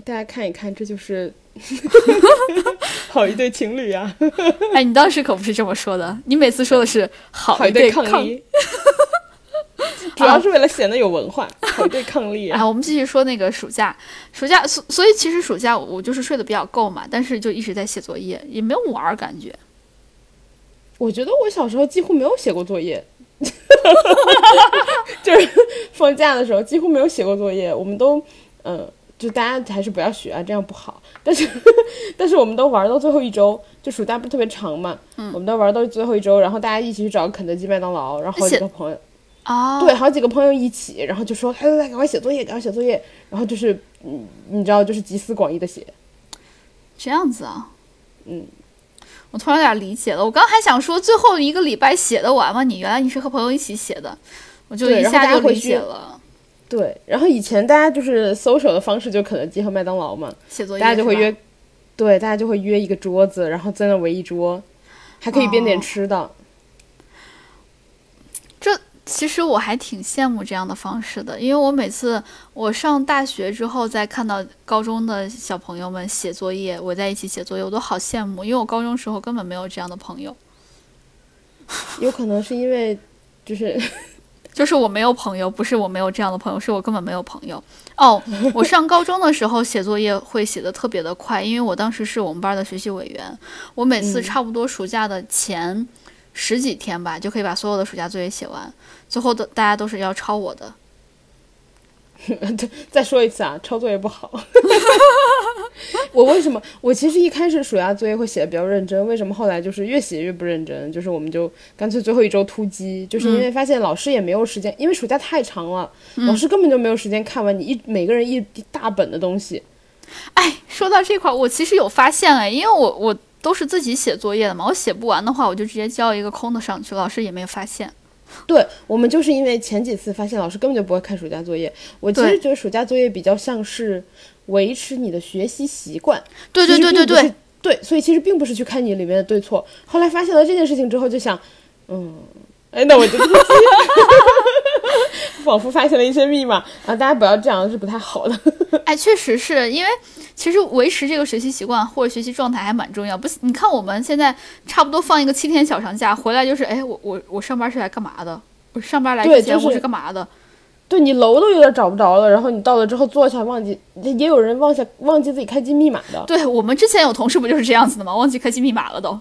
[SPEAKER 2] 大家看一看，这就是 好一对情侣啊！
[SPEAKER 1] 哎，你当时可不是这么说的，你每次说的是好
[SPEAKER 2] 一对
[SPEAKER 1] 抗
[SPEAKER 2] 力，主要是为了显得有文化，好一对抗力
[SPEAKER 1] 啊！我们继续说那个暑假，暑假所所以其实暑假我就是睡得比较够嘛，但是就一直在写作业，也没有玩儿感觉。
[SPEAKER 2] 我觉得我小时候几乎没有写过作业，就是放假的时候几乎没有写过作业，我们都嗯。就大家还是不要学啊，这样不好。但是，但是我们都玩到最后一周，就暑假不特别长嘛。嗯。我们都玩到最后一周，然后大家一起去找肯德基、麦当劳，然后好几个朋友。
[SPEAKER 1] 哦。
[SPEAKER 2] 对，好几个朋友一起，然后就说：“来来来，赶快写作业，赶快写作业。”然后就是，嗯，你知道，就是集思广益的写。
[SPEAKER 1] 这样子啊。
[SPEAKER 2] 嗯。
[SPEAKER 1] 我突然有点理解了。我刚还想说，最后一个礼拜写的完吗？你原来你是和朋友一起写的，我就一下就理解了。
[SPEAKER 2] 对，然后以前大家就是搜手的方式，就肯德基和麦当劳嘛，
[SPEAKER 1] 写作业，
[SPEAKER 2] 大家就会约，对，大家就会约一个桌子，然后在那围一桌，还可以边点吃的。
[SPEAKER 1] 这其实我还挺羡慕这样的方式的，因为我每次我上大学之后，再看到高中的小朋友们写作业，围在一起写作业，我都好羡慕，因为我高中时候根本没有这样的朋友。
[SPEAKER 2] 有可能是因为就是。
[SPEAKER 1] 就是我没有朋友，不是我没有这样的朋友，是我根本没有朋友。哦，我上高中的时候写作业会写的特别的快，因为我当时是我们班的学习委员，我每次差不多暑假的前十几天吧，就可以把所有的暑假作业写完，最后的大家都是要抄我的。
[SPEAKER 2] 再说一次啊，抄作业不好。我为什么？我其实一开始暑假作业会写的比较认真，为什么后来就是越写越不认真？就是我们就干脆最后一周突击，就是因为发现老师也没有时间，因为暑假太长了，老师根本就没有时间看完你一每个人一大本的东西。
[SPEAKER 1] 哎，说到这块，我其实有发现哎，因为我我都是自己写作业的嘛，我写不完的话，我就直接交一个空的上去，老师也没有发现。
[SPEAKER 2] 对我们就是因为前几次发现老师根本就不会看暑假作业，我其实觉得暑假作业比较像是维持你的学习习惯。
[SPEAKER 1] 对对对对对
[SPEAKER 2] 对，所以其实并不是去看你里面的对错。后来发现了这件事情之后，就想，嗯，哎，那我就 仿佛发现了一些密码啊！大家不要这样，是不太好的。
[SPEAKER 1] 哎，确实是因为其实维持这个学习习惯或者学习状态还蛮重要。不，你看我们现在差不多放一个七天小长假回来，就是哎，我我我上班是来干嘛的？我上班来之前我是干嘛的？
[SPEAKER 2] 对你楼都有点找不着了，然后你到了之后坐下忘记，也有人忘下忘记自己开机密码的。
[SPEAKER 1] 对我们之前有同事不就是这样子的吗？忘记开机密码了都。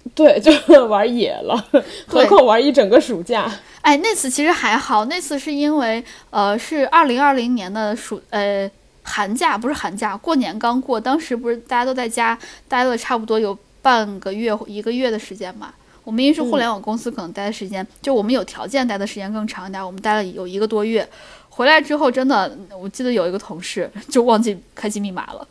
[SPEAKER 2] 对，就玩野了，何况玩一整个暑假。
[SPEAKER 1] 哎，那次其实还好，那次是因为呃是二零二零年的暑呃寒假不是寒假，过年刚过，当时不是大家都在家待了差不多有半个月一个月的时间嘛。我们因为是互联网公司，可能待的时间就我们有条件待的时间更长一点，我们待了有一个多月。回来之后，真的，我记得有一个同事 就忘记开机密码了。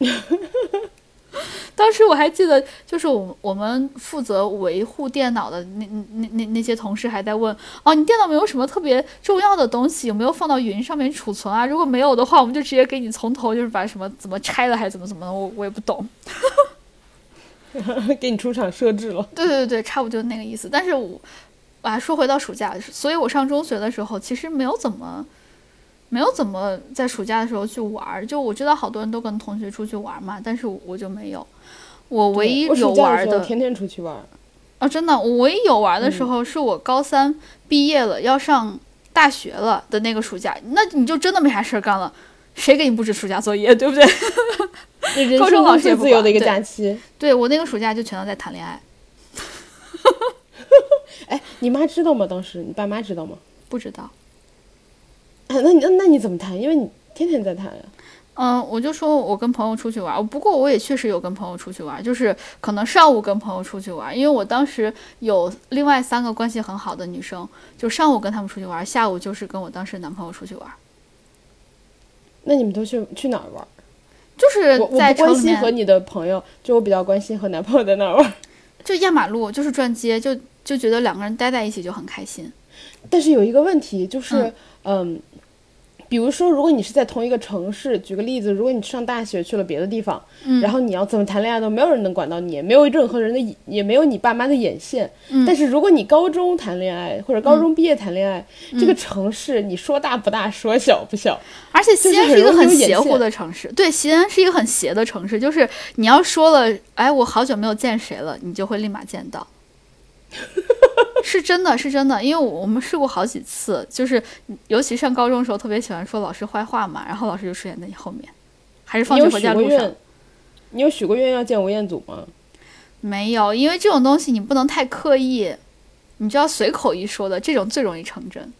[SPEAKER 1] 当时我还记得，就是我我们负责维护电脑的那那那那些同事还在问：哦，你电脑没有什么特别重要的东西，有没有放到云上面储存啊？如果没有的话，我们就直接给你从头就是把什么怎么拆了还是怎么怎么的，我我也不懂。
[SPEAKER 2] 给你出厂设置了。
[SPEAKER 1] 对对对，差不多就那个意思。但是我啊，说回到暑假，所以我上中学的时候其实没有怎么。没有怎么在暑假的时候去玩儿，就我知道好多人都跟同学出去玩嘛，但是我就没有。我唯一有玩
[SPEAKER 2] 的，天天出去玩。
[SPEAKER 1] 啊，真的，我唯一有玩的时候是我高三毕业了要上大学了的那个暑假，那你就真的没啥事儿干了，谁给你布置暑假作业，对不对？高中老师也
[SPEAKER 2] 自由的一个假期。
[SPEAKER 1] 对我那个暑假就全都在谈恋爱。
[SPEAKER 2] 哎，你妈知道吗？当时你爸妈知道吗？
[SPEAKER 1] 不知道。
[SPEAKER 2] 那你那那你怎么谈？因为你天天在谈呀。
[SPEAKER 1] 嗯，我就说我跟朋友出去玩，不过我也确实有跟朋友出去玩，就是可能上午跟朋友出去玩，因为我当时有另外三个关系很好的女生，就上午跟他们出去玩，下午就是跟我当时男朋友出去玩。
[SPEAKER 2] 那你们都去去哪儿玩？
[SPEAKER 1] 就是在
[SPEAKER 2] 关心和你的朋友，就我比较关心和男朋友在哪儿玩。
[SPEAKER 1] 就压马路，就是转街，就就觉得两个人待在一起就很开心。
[SPEAKER 2] 但是有一个问题就是，嗯。比如说，如果你是在同一个城市，举个例子，如果你上大学去了别的地方，
[SPEAKER 1] 嗯，
[SPEAKER 2] 然后你要怎么谈恋爱都没有人能管到你，没有任何人的，也没有你爸妈的眼线。
[SPEAKER 1] 嗯，
[SPEAKER 2] 但是如果你高中谈恋爱或者高中毕业谈恋爱，这个城市你说大不大，说小不小，
[SPEAKER 1] 而且西安
[SPEAKER 2] 是
[SPEAKER 1] 一个很邪乎的城市。对，西安是一个很邪的城市，就是你要说了，哎，我好久没有见谁了，你就会立马见到。是真的是真的，因为我们试过好几次，就是尤其上高中的时候，特别喜欢说老师坏话嘛，然后老师就出现在你后面，还是放学回家路上。
[SPEAKER 2] 你有许过愿要见吴彦祖吗？
[SPEAKER 1] 没有，因为这种东西你不能太刻意，你就要随口一说的，这种最容易成真。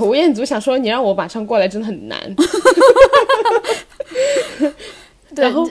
[SPEAKER 2] 吴彦祖想说你让我马上过来真的很难。然后。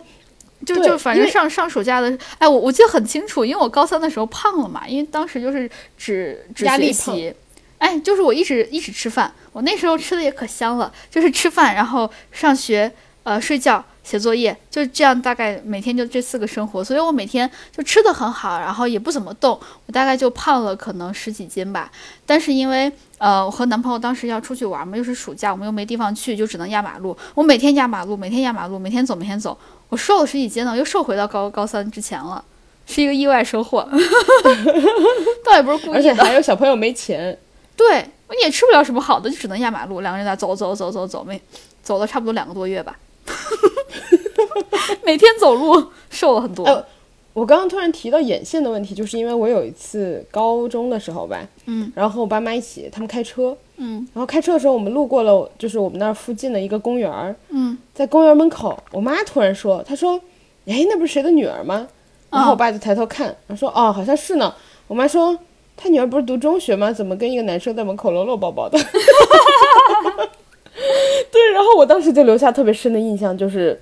[SPEAKER 1] 就就反正上上暑假的，哎，我我记得很清楚，因为我高三的时候胖了嘛，因为当时就是只只学习，哎，就是我一直一直吃饭，我那时候吃的也可香了，就是吃饭，然后上学，呃，睡觉，写作业，就这样，大概每天就这四个生活，所以我每天就吃的很好，然后也不怎么动，我大概就胖了可能十几斤吧。但是因为呃，我和男朋友当时要出去玩嘛，又是暑假，我们又没地方去，就只能压马路，我每天压马路，每天压马路，每天走，每天走。我瘦了十几斤呢，又瘦回到高高三之前了，是一个意外收获，倒也不是故意的。
[SPEAKER 2] 而且还有小朋友没钱，
[SPEAKER 1] 对，你也吃不了什么好的，就只能压马路，两个人在走走走走走，没走了差不多两个多月吧，每天走路瘦了很多。
[SPEAKER 2] 我刚刚突然提到眼线的问题，就是因为我有一次高中的时候吧，
[SPEAKER 1] 嗯，
[SPEAKER 2] 然后和我爸妈一起，他们开车，
[SPEAKER 1] 嗯，
[SPEAKER 2] 然后开车的时候，我们路过了，就是我们那儿附近的一个公园，
[SPEAKER 1] 嗯，
[SPEAKER 2] 在公园门口，我妈突然说，她说，哎，那不是谁的女儿吗？然后我爸就抬头看，然后说，哦，好像是呢。我妈说，他女儿不是读中学吗？怎么跟一个男生在门口搂搂抱抱的？对，然后我当时就留下特别深的印象，就是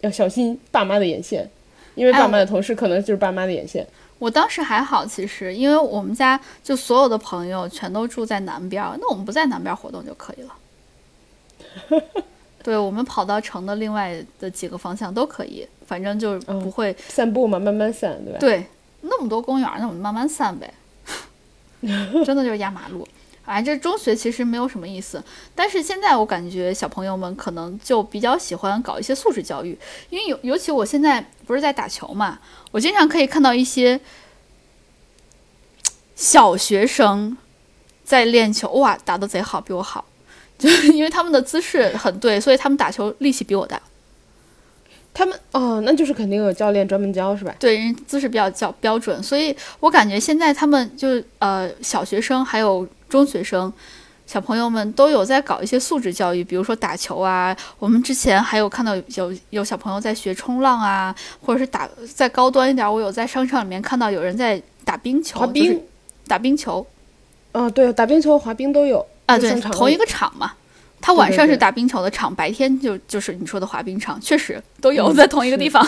[SPEAKER 2] 要小心爸妈的眼线。因为爸妈的同事可能就是爸妈的眼线。
[SPEAKER 1] 我当时还好，其实因为我们家就所有的朋友全都住在南边，那我们不在南边活动就可以了。对，我们跑到城的另外的几个方向都可以，反正就是不会
[SPEAKER 2] 散步嘛，慢慢散，对吧？
[SPEAKER 1] 对，那么多公园，那我们慢慢散呗。真的就是压马路。哎，这中学其实没有什么意思，但是现在我感觉小朋友们可能就比较喜欢搞一些素质教育，因为尤尤其我现在不是在打球嘛，我经常可以看到一些小学生在练球，哇，打的贼好，比我好，就因为他们的姿势很对，所以他们打球力气比我大。
[SPEAKER 2] 他们哦，那就是肯定有教练专门教是吧？
[SPEAKER 1] 对，人姿势比较较标准，所以我感觉现在他们就呃小学生还有。中学生小朋友们都有在搞一些素质教育，比如说打球啊。我们之前还有看到有有小朋友在学冲浪啊，或者是打再高端一点，我有在商场里面看到有人在打冰球，
[SPEAKER 2] 滑冰，
[SPEAKER 1] 打冰球。
[SPEAKER 2] 嗯，对，打冰球、滑冰都有
[SPEAKER 1] 啊，对，同一个场嘛，他晚上是打冰球的场，白天就就是你说的滑冰场，确实都有
[SPEAKER 2] 嗯
[SPEAKER 1] 在同一个地方。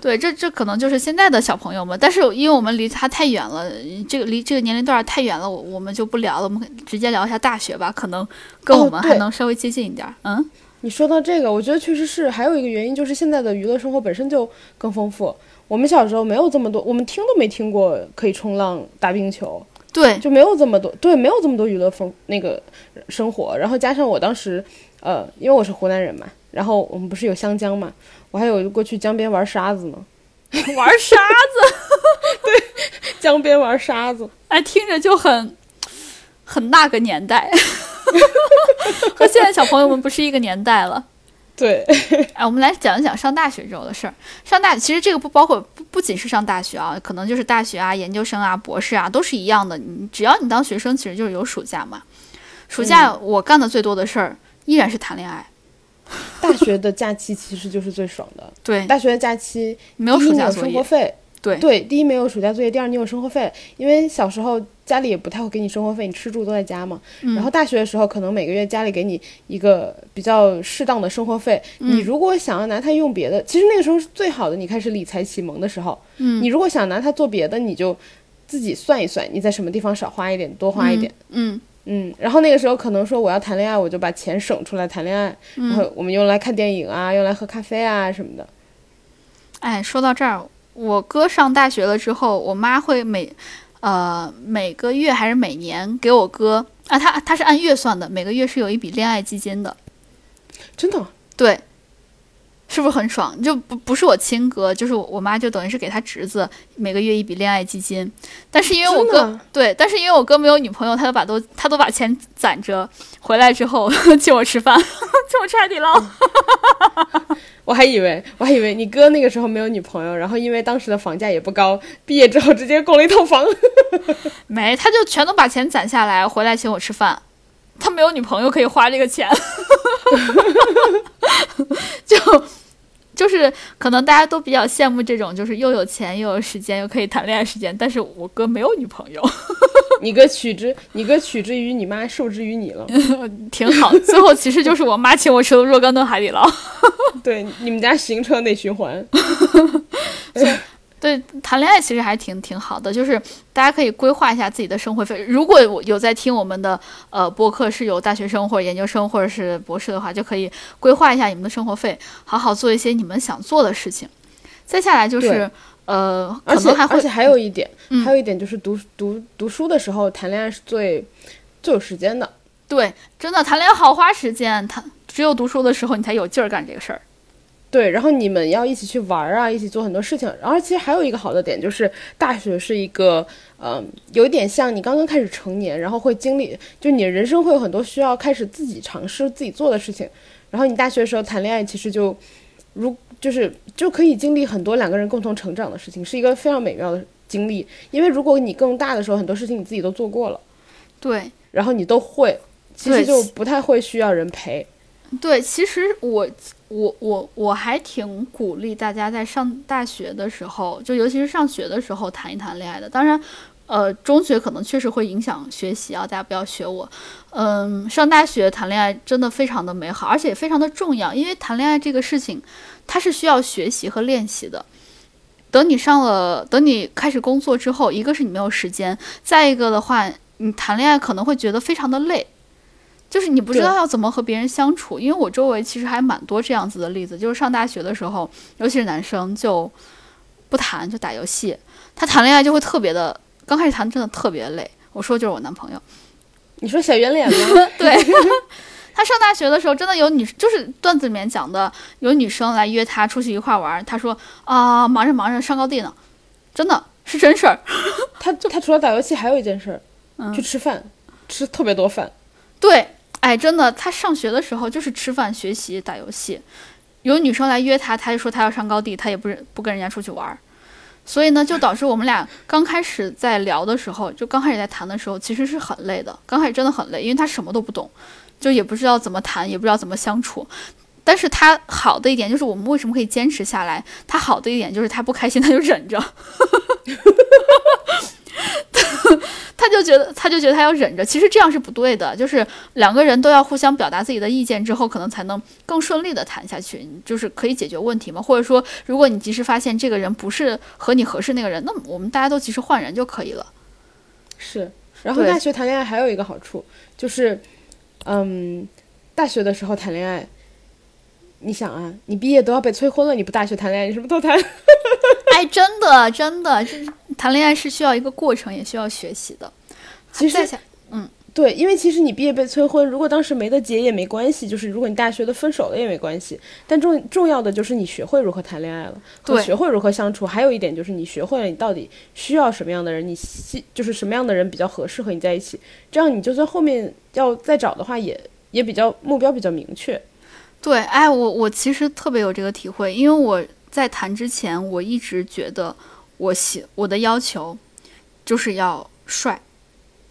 [SPEAKER 1] 对，这这可能就是现在的小朋友们，但是因为我们离他太远了，这个离这个年龄段太远了，我我们就不聊了，我们直接聊一下大学吧，可能跟
[SPEAKER 2] 哦
[SPEAKER 1] 我们还能稍微接近一点儿。嗯，
[SPEAKER 2] 你说到这个，我觉得确实是，还有一个原因就是现在的娱乐生活本身就更丰富。我们小时候没有这么多，我们听都没听过可以冲浪、打冰球，
[SPEAKER 1] 对，
[SPEAKER 2] 就没有这么多，对，没有这么多娱乐风那个生活。然后加上我当时，呃，因为我是湖南人嘛，然后我们不是有湘江嘛，我还有过去江边玩沙子呢，
[SPEAKER 1] 玩沙子？
[SPEAKER 2] 对江边玩沙子。
[SPEAKER 1] 哎，听着就很很那个年代，和现在小朋友们不是一个年代了。
[SPEAKER 2] 对，
[SPEAKER 1] 哎，我们来讲一讲上大学之后的事儿。上大其实这个不包括不不仅是上大学啊，可能就是大学啊、研究生啊、博士啊，都是一样的。你只要你当学生，其实就是有暑假嘛。暑假我干的最多的事儿依然是谈恋爱。
[SPEAKER 2] 大学的假期其实就是最爽的。
[SPEAKER 1] 对，
[SPEAKER 2] 大学的假期，
[SPEAKER 1] 没
[SPEAKER 2] 有
[SPEAKER 1] 暑假作业。
[SPEAKER 2] 生活费，
[SPEAKER 1] 对
[SPEAKER 2] 对，第一没有暑假作业，第二你有生活费，因为小时候家里也不太会给你生活费，你吃住都在家嘛。
[SPEAKER 1] 嗯
[SPEAKER 2] 然后大学的时候，可能每个月家里给你一个比较适当的生活费，
[SPEAKER 1] 嗯
[SPEAKER 2] 你如果想要拿它用别的，其实那个时候是最好的，你开始理财启蒙的时候。
[SPEAKER 1] 嗯
[SPEAKER 2] 你如果想拿它做别的，你就自己算一算，你在什么地方少花一点，多花一点。
[SPEAKER 1] 嗯
[SPEAKER 2] 嗯，然后那个时候可能说我要谈恋爱，我就把钱省出来谈恋爱，然后我们用来看电影啊，用来喝咖啡啊什么的。
[SPEAKER 1] 哎，说到这儿，我哥上大学了之后，我妈会每呃每个月还是每年给我哥啊，他他是按月算的，每个月是有一笔恋爱基金的。
[SPEAKER 2] 真的，
[SPEAKER 1] 对，是不是很爽？就不不是我亲哥，就是我我妈就等于是给他侄子每个月一笔恋爱基金，但是因为我哥对，但是因为我哥没有女朋友，他都把都他都把钱攒着，回来之后 请我吃饭，请我吃海底捞。
[SPEAKER 2] 我还以为我还以为你哥那个时候没有女朋友，然后因为当时的房价也不高，毕业之后直接供了一套房。
[SPEAKER 1] 没，他就全都把钱攒下来，回来请我吃饭。他没有女朋友可以花这个钱，就就是可能大家都比较羡慕这种，就是又有钱又有时间又可以谈恋爱时间，但是我哥没有女朋友，
[SPEAKER 2] 你哥取之，你哥取之于你妈，受之于你了。
[SPEAKER 1] 挺好。最后其实就是我妈请我吃了若干顿海底捞。
[SPEAKER 2] 对，你们家行车内循环。
[SPEAKER 1] 对，谈恋爱其实还挺挺好的，就是大家可以规划一下自己的生活费。如果我有在听我们的呃播客是有大学生或者研究生或者是博士的话，就可以规划一下你们的生活费，好好做一些你们想做的事情。再下来就是呃，
[SPEAKER 2] 而且
[SPEAKER 1] 可能还会
[SPEAKER 2] 而且还有一点，
[SPEAKER 1] 嗯
[SPEAKER 2] 还有一点就是读读读书的时候谈恋爱是最最有时间的。
[SPEAKER 1] 对，真的谈恋爱好花时间，谈只有读书的时候你才有劲儿干这个事儿。
[SPEAKER 2] 对，然后你们要一起去玩儿啊，一起做很多事情。然后其实还有一个好的点就是，大学是一个，嗯、有一点像你刚刚开始成年，然后会经历，就你人生会有很多需要开始自己尝试、自己做的事情。然后你大学的时候谈恋爱，其实就如就是就可以经历很多两个人共同成长的事情，是一个非常美妙的经历。因为如果你更大的时候，很多事情你自己都做过了，
[SPEAKER 1] 对，
[SPEAKER 2] 然后你都会，其实就不太会需要人陪。
[SPEAKER 1] 对，其实我我我我还挺鼓励大家在上大学的时候，就尤其是上学的时候谈一谈恋爱的。当然，呃，中学可能确实会影响学习啊，大家不要学我。嗯，上大学谈恋爱真的非常的美好，而且也非常的重要，因为谈恋爱这个事情，它是需要学习和练习的。等你上了，等你开始工作之后，一个是你没有时间，再一个的话，你谈恋爱可能会觉得非常的累。就是你不知道要怎么和别人相处，因为我周围其实还蛮多这样子的例子，就是上大学的时候，尤其是男生就不谈就打游戏，他谈恋爱就会特别的，刚开始谈真的特别累。我说就是我男朋友，
[SPEAKER 2] 你说小圆脸吗？
[SPEAKER 1] 对 他上大学的时候真的有女，就是段子里面讲的，有女生来约他出去一块玩儿，他说啊忙着忙着上高地呢，真的是真事儿。
[SPEAKER 2] 他他除了打游戏，还有一件事儿，
[SPEAKER 1] 嗯
[SPEAKER 2] 去吃饭，吃特别多饭。
[SPEAKER 1] 对，哎，真的，他上学的时候就是吃饭、学习、打游戏。有女生来约他，他就说他要上高地，他也不不跟人家出去玩儿。所以呢，就导致我们俩刚开始在聊的时候，就刚开始在谈的时候，其实是很累的。刚开始真的很累，因为他什么都不懂，就也不知道怎么谈，也不知道怎么相处。但是他好的一点就是我们为什么可以坚持下来？他好的一点就是他不开心他就忍着，他 他就觉得他就觉得他要忍着，其实这样是不对的，就是两个人都要互相表达自己的意见之后，可能才能更顺利的谈下去，就是可以解决问题嘛。或者说，如果你及时发现这个人不是和你合适那个人，那么我们大家都及时换人就可以了。
[SPEAKER 2] 是，然后大学谈恋爱还有一个好处就是，嗯，大学的时候谈恋爱，你想啊，你毕业都要被催婚了，你不大学谈恋爱，你什么都谈？
[SPEAKER 1] 哎，真的真的，就是谈恋爱是需要一个过程，也需要学习的。
[SPEAKER 2] 其实
[SPEAKER 1] 嗯
[SPEAKER 2] 对，因为其实你毕业被催婚，如果当时没得结也没关系，就是如果你大学的分手了也没关系。但重重要的就是你学会如何谈恋爱了，和
[SPEAKER 1] 对
[SPEAKER 2] 学会如何相处。还有一点就是你学会了你到底需要什么样的人，你希就是什么样的人比较合适和你在一起，这样你就算后面要再找的话也，也比较目标比较明确。
[SPEAKER 1] 对，哎，我我其实特别有这个体会，因为我在谈之前，我一直觉得我喜我的要求就是要帅。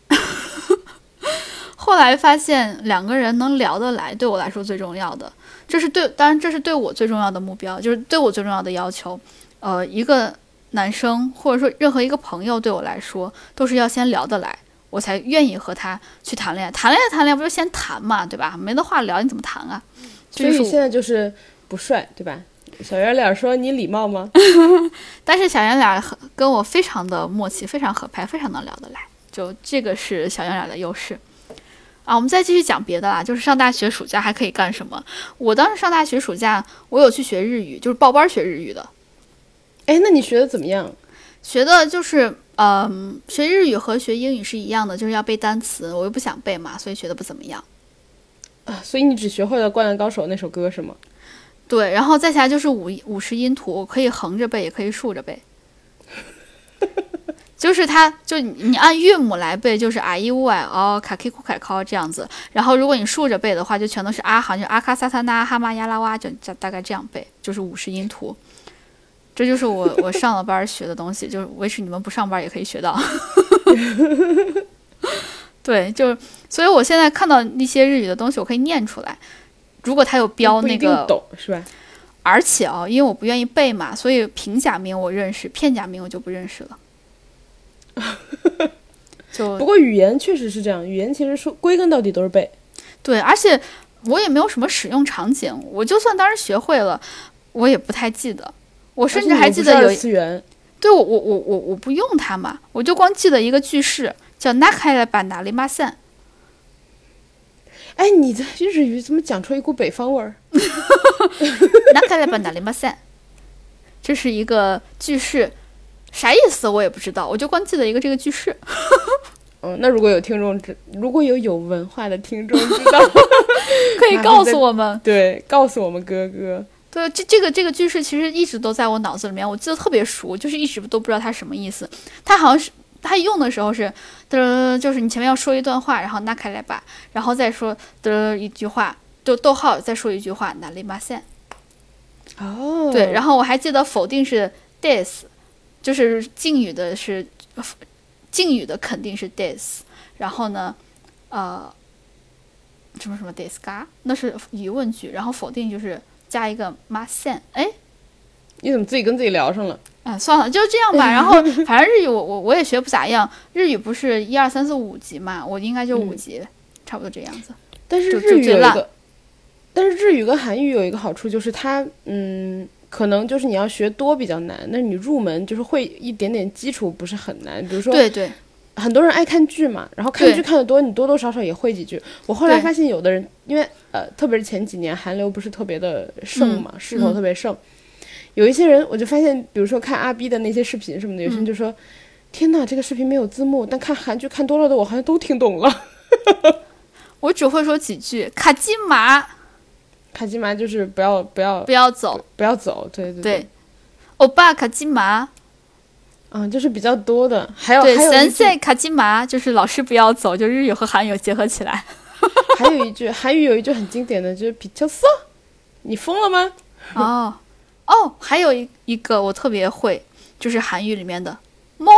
[SPEAKER 1] 后来发现两个人能聊得来，对我来说最重要的，这是对，当然这是对我最重要的目标，就是对我最重要的要求。呃，一个男生或者说任何一个朋友对我来说，都是要先聊得来，我才愿意和他去谈恋爱。谈恋爱谈恋爱不就先谈嘛，对吧？没得话聊，你怎么谈啊？
[SPEAKER 2] 所以现在就是不帅，对吧？小圆脸说你礼貌吗？
[SPEAKER 1] 但是小圆脸很跟我非常的默契，非常合拍，非常能聊得来，就这个是小圆脸的优势。啊，我们再继续讲别的啦，就是上大学暑假还可以干什么？我当时上大学暑假，我有去学日语，就是报班学日语的，
[SPEAKER 2] 哎，那你学的怎么样？
[SPEAKER 1] 学的就是，嗯、学日语和学英语是一样的，就是要背单词，我又不想背嘛，所以学的不怎么样。
[SPEAKER 2] 啊，所以你只学会了《灌篮高手》那首歌是吗？
[SPEAKER 1] 对，然后再下来就是五五十音图，可以横着背，也可以竖着背。就是它，就你按韵母来背，就是啊一乌哎哦卡 k 库凯考这样子。然后如果你竖着背的话，就全都是啊，好像就阿卡萨萨那哈玛亚拉哇，就大大概这样背，就是五十音图。这就是我我上了班学的东西，就是维持你们不上班也可以学到。对，就是，所以我现在看到一些日语的东西，我可以念出来。如果它有标那个
[SPEAKER 2] 懂是吧？
[SPEAKER 1] 而且啊，因为我不愿意背嘛，所以平假名我认识，片假名我就不认识了。就
[SPEAKER 2] 不过语言确实是这样，语言其实说归根到底都是背。
[SPEAKER 1] 对，而且我也没有什么使用场景，我就算当时学会了，我也不太记得。我甚至还记得有
[SPEAKER 2] 次元，
[SPEAKER 1] 对我我我我我不用它嘛，我就光记得一个句式叫 “nakaya ba n a l i m a s e n
[SPEAKER 2] 哎，你的日语怎么讲出一股北方味儿
[SPEAKER 1] a l i m a s e n 这是一个句式，啥意思我也不知道，我就光记得一个这个句式。
[SPEAKER 2] 嗯，那如果有听众知，如果有有文化的听众知道，
[SPEAKER 1] 可以告诉我们。
[SPEAKER 2] 对，告诉我们哥哥。
[SPEAKER 1] 对，这这个这个句式其实一直都在我脑子里面，我记得特别熟，就是一直都不知道它什么意思。它好像是它用的时候是，的，就是你前面要说一段话，然后拿开来吧，然后再说的一句话，就逗号再说一句话，拿里马线。
[SPEAKER 2] 哦，
[SPEAKER 1] 对，然后我还记得否定是 this，就是敬语的是敬语的肯定是 this，然后呢，呃，什么什么 this 嘎，那是疑问句，然后否定就是加一个 ma sen，哎，
[SPEAKER 2] 你怎么自己跟自己聊上了？
[SPEAKER 1] 哎，算了，就这样吧。然后反正日语我我我也学不咋样，日语不是一二三四五级嘛，我应该就五
[SPEAKER 2] 嗯
[SPEAKER 1] 级，差不多这样子。
[SPEAKER 2] 但是日语有一个，但是日语跟韩语有一个好处，就是它，嗯，可能就是你要学多比较难，但是你入门就是会一点点基础不是很难。比如说，
[SPEAKER 1] 对对
[SPEAKER 2] 很多人爱看剧嘛，然后看剧看的多，你多多少少也会几句。我后来发现，有的人因为呃，特别是前几年韩流不是特别的盛嘛，势头
[SPEAKER 1] 嗯
[SPEAKER 2] 特别盛，有一些人我就发现，比如说看阿 B 的那些视频什么的，有些人
[SPEAKER 1] 嗯。
[SPEAKER 2] 就说：“天呐，这个视频没有字幕，但看韩剧看多了的我好像都听懂了。
[SPEAKER 1] 我只会说几句，卡基玛”
[SPEAKER 2] 卡基玛就是不要不要
[SPEAKER 1] 不要走，
[SPEAKER 2] 不要走，对对
[SPEAKER 1] 对，欧巴卡基玛，
[SPEAKER 2] 嗯，就是比较多的，还有
[SPEAKER 1] 对，神仙卡基玛就是老师不要走，就日语和韩语结合起来。
[SPEAKER 2] 还有一句韩语有一句很经典的，就是比丘色，你疯了吗？
[SPEAKER 1] 哦哦，还有一一个我特别会，就是韩语里面的猫，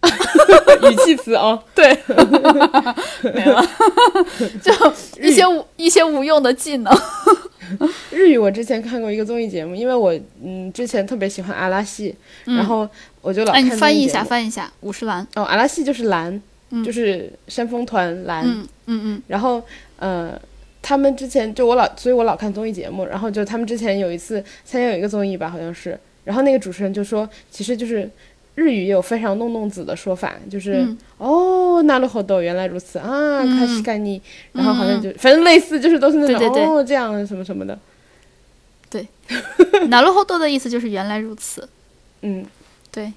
[SPEAKER 2] 语气词哦，
[SPEAKER 1] 对，没了，就一些无一些无用的技能。
[SPEAKER 2] 日语我之前看过一个综艺节目，因为我嗯之前特别喜欢阿拉西，然后我就老
[SPEAKER 1] 哎，
[SPEAKER 2] 看
[SPEAKER 1] 你翻译一下，翻译一下，五十岚。
[SPEAKER 2] 哦，阿拉西就是岚，
[SPEAKER 1] 嗯
[SPEAKER 2] 就是山峰团岚，
[SPEAKER 1] 嗯嗯嗯
[SPEAKER 2] 然后呃，他们之前就我老，所以我老看综艺节目，然后就他们之前有一次参加有一个综艺吧，好像是，然后那个主持人就说，其实就是日语也有非常弄弄子的说法，就是、
[SPEAKER 1] 嗯
[SPEAKER 2] 哦，那るほど，原来如此啊，
[SPEAKER 1] 嗯
[SPEAKER 2] 卡西干尼，然后好像就、反正类似，就是都是那种
[SPEAKER 1] 对对对
[SPEAKER 2] 哦这样什么什么的，
[SPEAKER 1] 嗯，拿路后多的意思就是原来如此。
[SPEAKER 2] 嗯，
[SPEAKER 1] 对，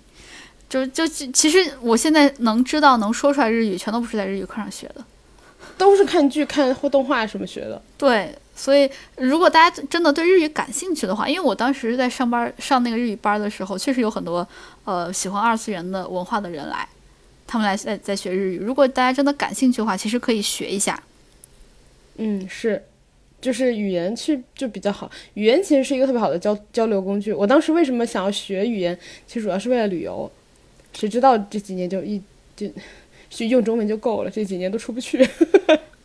[SPEAKER 1] 就就其其实我现在能知道能说出来日语，全都不是在日语课上学的。
[SPEAKER 2] 都是看剧、看或动画什么学的。
[SPEAKER 1] 对，所以如果大家真的对日语感兴趣的话，因为我当时在上班上那个日语班的时候，确实有很多呃喜欢二次元的文化的人来，他们来在在学日语。如果大家真的感兴趣的话，其实可以学一下。
[SPEAKER 2] 嗯，是，就是语言去就比较好。语言其实是一个特别好的交交流工具。我当时为什么想要学语言，其实主要是为了旅游。谁知道这几年就一就就用中文就够了，这几年都出不去。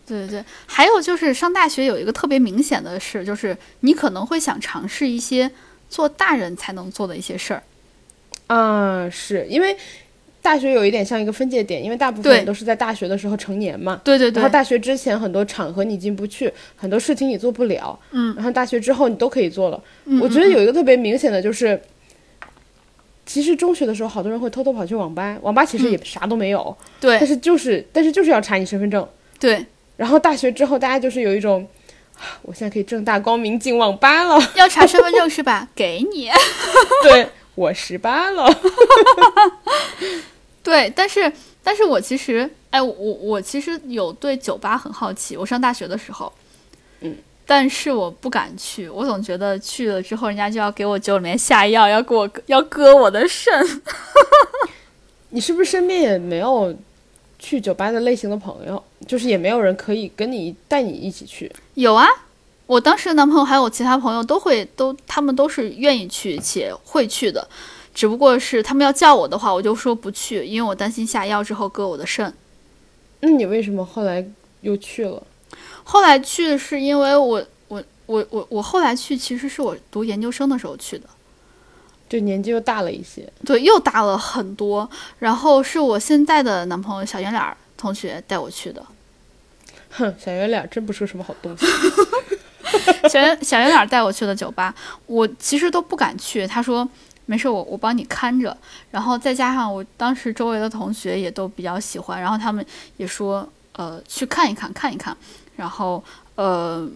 [SPEAKER 1] 对对对，还有就是上大学有一个特别明显的事，就是你可能会想尝试一些做大人才能做的一些事儿。
[SPEAKER 2] 啊，是因为大学有一点像一个分界点，因为大部分都是在大学的时候成年嘛。
[SPEAKER 1] 对对对
[SPEAKER 2] 然后，大学之前很多场合你进不去，很多事情你做不了。
[SPEAKER 1] 嗯，
[SPEAKER 2] 然后大学之后你都可以做了。
[SPEAKER 1] 嗯
[SPEAKER 2] 我觉得
[SPEAKER 1] 嗯
[SPEAKER 2] 有一个特别明显的就是，其实中学的时候好多人会偷偷跑去网吧，网吧其实也啥都没有，但
[SPEAKER 1] 对
[SPEAKER 2] 是就是但是就是要查你身份证。
[SPEAKER 1] 对，
[SPEAKER 2] 然后大学之后，大家就是有一种，啊我现在可以正大光明进网吧了，
[SPEAKER 1] 要查身份证是吧？给你。
[SPEAKER 2] 对我十八了。
[SPEAKER 1] 对，但是但是我其实，哎，我我其实有对酒吧很好奇。我上大学的时候，
[SPEAKER 2] 嗯，
[SPEAKER 1] 但是我不敢去，我总觉得去了之后，人家就要给我酒里面下药，要给我要割我的肾。
[SPEAKER 2] 你是不是身边也没有去酒吧的类型的朋友？就是也没有人可以跟你带你一起去。
[SPEAKER 1] 有啊，我当时的男朋友还有其他朋友都会都，他们都是愿意去且会去的，只不过是他们要叫我的话，我就说不去，因为我担心下药之后割我的肾。
[SPEAKER 2] 那你为什么后来又去了？
[SPEAKER 1] 后来去是因为我我我我我后来去其实是我读研究生的时候去的。
[SPEAKER 2] 就年纪又大了一些。
[SPEAKER 1] 对，又大了很多。然后是我现在的男朋友小圆脸儿同学带我去的。
[SPEAKER 2] 哼，小圆脸真不是个什么好东西。
[SPEAKER 1] 小圆小圆脸儿带我去的酒吧，我其实都不敢去。他说没事，我我帮你看着。然后再加上我当时周围的同学也都比较喜欢，然后他们也说呃去看一看看一看。然后呃。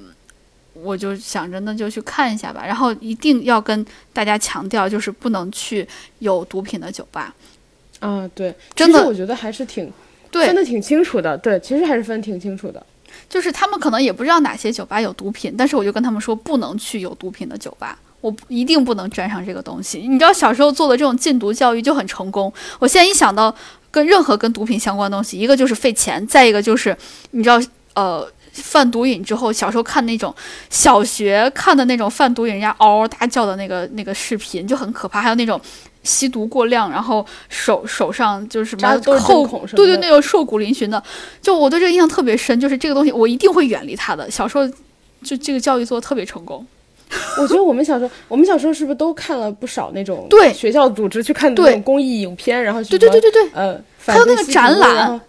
[SPEAKER 1] 我就想着那就去看一下吧，然后一定要跟大家强调，就是不能去有毒品的酒吧。
[SPEAKER 2] 啊，对，
[SPEAKER 1] 真的
[SPEAKER 2] 其实我觉得还是挺
[SPEAKER 1] 对，
[SPEAKER 2] 分得挺清楚的。对，其实还是分得挺清楚的。
[SPEAKER 1] 就是他们可能也不知道哪些酒吧有毒品，但是我就跟他们说不能去有毒品的酒吧，我一定不能沾上这个东西。你知道小时候做的这种禁毒教育就很成功，我现在一想到跟任何跟毒品相关的东西，一个就是费钱，再一个就是你知道呃。贩毒瘾之后，小时候看那种小学看的那种贩毒瘾，人家嗷嗷大叫的那个那个视频就很可怕，还有那种吸毒过量，然后手手上就是什么
[SPEAKER 2] 扎的都是针
[SPEAKER 1] 扣
[SPEAKER 2] 孔么
[SPEAKER 1] 对对，那种瘦骨嶙峋的，就我对这个印象特别深，就是这个东西我一定会远离它的。小时候就这个教育做的特别成功，
[SPEAKER 2] 我觉得我们小时候，我们小时候是不是都看了不少那种
[SPEAKER 1] 对。
[SPEAKER 2] 学校组织去看那种公益影片，然后
[SPEAKER 1] 对对对对对，
[SPEAKER 2] 呃，
[SPEAKER 1] 还有那个展览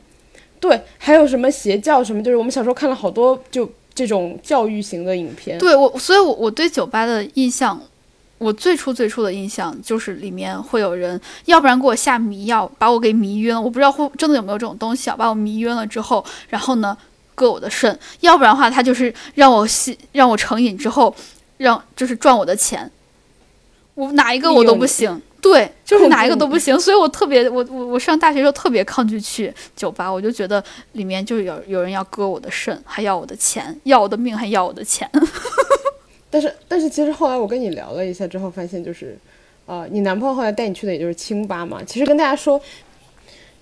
[SPEAKER 2] 对，还有什么邪教什么，就是我们小时候看了好多就这种教育型的影片。
[SPEAKER 1] 对我，所以我我对酒吧的印象，我最初最初的印象就是里面会有人，要不然给我下迷药，把我给迷晕了，我不知道会真的有没有这种东西啊，把我迷晕了之后，然后呢割我的肾，要不然的话他就是让我吸，让我成瘾之后，让就是赚我的钱，我哪一个我都不行。对，就是哪一个都不行，所以我特别，我我我上大学时候特别抗拒去酒吧，我就觉得里面就有有人要割我的肾，还要我的钱，要我的命，还要我的钱。
[SPEAKER 2] 但是但是其实后来我跟你聊了一下之后，发现就是，呃，你男朋友后来带你去的也就是清吧嘛。其实跟大家说，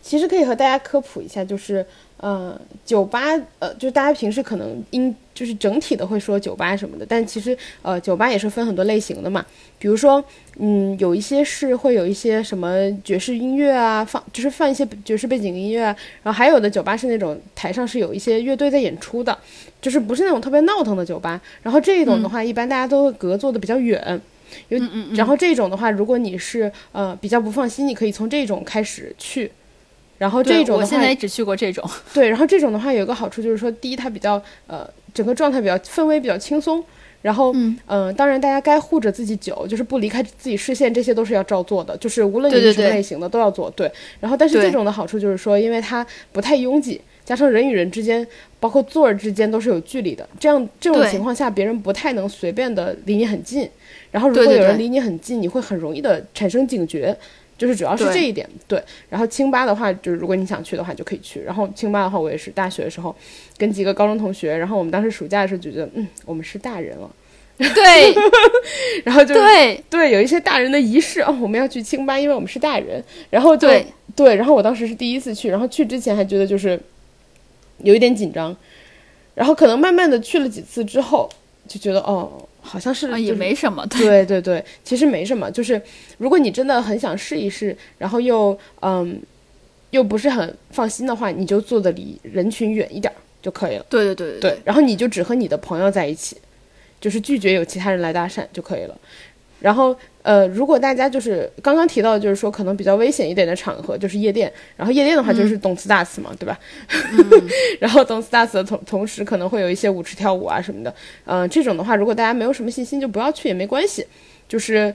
[SPEAKER 2] 其实可以和大家科普一下，就是呃，酒吧，呃，就是大家平时可能应就是整体的会说酒吧什么的，但其实呃，酒吧也是分很多类型的嘛。比如说，嗯，有一些是会有一些什么爵士音乐啊，放就是放一些爵士背景音乐啊，然后还有的酒吧是那种台上是有一些乐队在演出的，就是不是那种特别闹腾的酒吧。然后这一种的话，一般大家都会隔坐的比较远。有，然后这种的话，如果你是呃比较不放心，你可以从这种开始去。然后这种
[SPEAKER 1] 我现在也只去过这种。
[SPEAKER 2] 对，然后这种的话有一个好处就是说，第一它比较呃整个状态比较氛围比较轻松，然后嗯当然大家该护着自己酒，就是不离开自己视线，这些都是要照做的，就是无论你是什么类型的都要做。对，然后但是这种的好处就是说，因为它不太拥挤，加上人与人之间，包括座儿之间都是有距离的，这样这种情况下别人不太能随便的离你很近，然后如果有人离你很近，你会很容易的产生警觉。就是主要是这一点，对。然后清吧的话，就是如果你想去的话，就可以去。然后清吧的话，我也是大学的时候跟几个高中同学，然后我们当时暑假的时候就觉得，嗯，我们是大人了，
[SPEAKER 1] 对。
[SPEAKER 2] 然后就
[SPEAKER 1] 对
[SPEAKER 2] 对，有一些大人的仪式哦，我们要去清吧，因为我们是大人。然后对
[SPEAKER 1] 对，
[SPEAKER 2] 然后我当时是第一次去，然后去之前还觉得就是有一点紧张，然后可能慢慢的去了几次之后，就觉得哦。好像是
[SPEAKER 1] 也没什么，
[SPEAKER 2] 对对对，其实没什么，就是如果你真的很想试一试，然后又嗯又不是很放心的话，你就坐的离人群远一点就可以了。
[SPEAKER 1] 对对对
[SPEAKER 2] 对，然后你就只和你的朋友在一起，就是拒绝有其他人来搭讪就可以了。然后，呃，如果大家就是刚刚提到，就是说可能比较危险一点的场合，就是夜店。然后夜店的话，就是动次大次嘛，对吧？然后动次大次的同同时，可能会有一些舞池跳舞啊什么的。嗯，这种的话，如果大家没有什么信心，就不要去也没关系。就是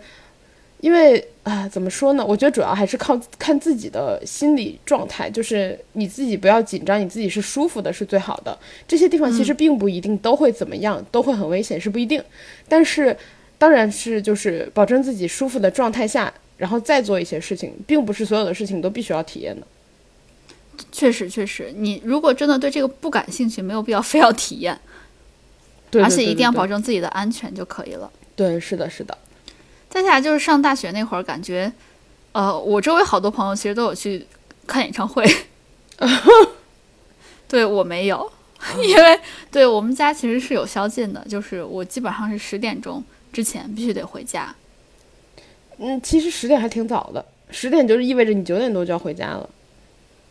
[SPEAKER 2] 因为啊，怎么说呢？我觉得主要还是靠看自己的心理状态，就是你自己不要紧张，你自己是舒服的，是最好的。这些地方其实并不一定都会怎么样，都会很危险，是不一定。但是。当然是，就是保证自己舒服的状态下，然后再做一些事情，并不是所有的事情都必须要体验的。
[SPEAKER 1] 确实，确实，你如果真的对这个不感兴趣，没有必要 非要体验。
[SPEAKER 2] 对，
[SPEAKER 1] 而且一定要保证自己的安全就可以了。
[SPEAKER 2] 对，是的，是的。
[SPEAKER 1] 再下来就是上大学那会儿，感觉，呃，我周围好多朋友其实都有去看演唱会。对我没有，因为对我们家其实是有宵禁的，就是我基本上是十点钟。之前必须得回家，
[SPEAKER 2] 嗯，其实十点还挺早的，十点就是意味着你九点多就要回家了。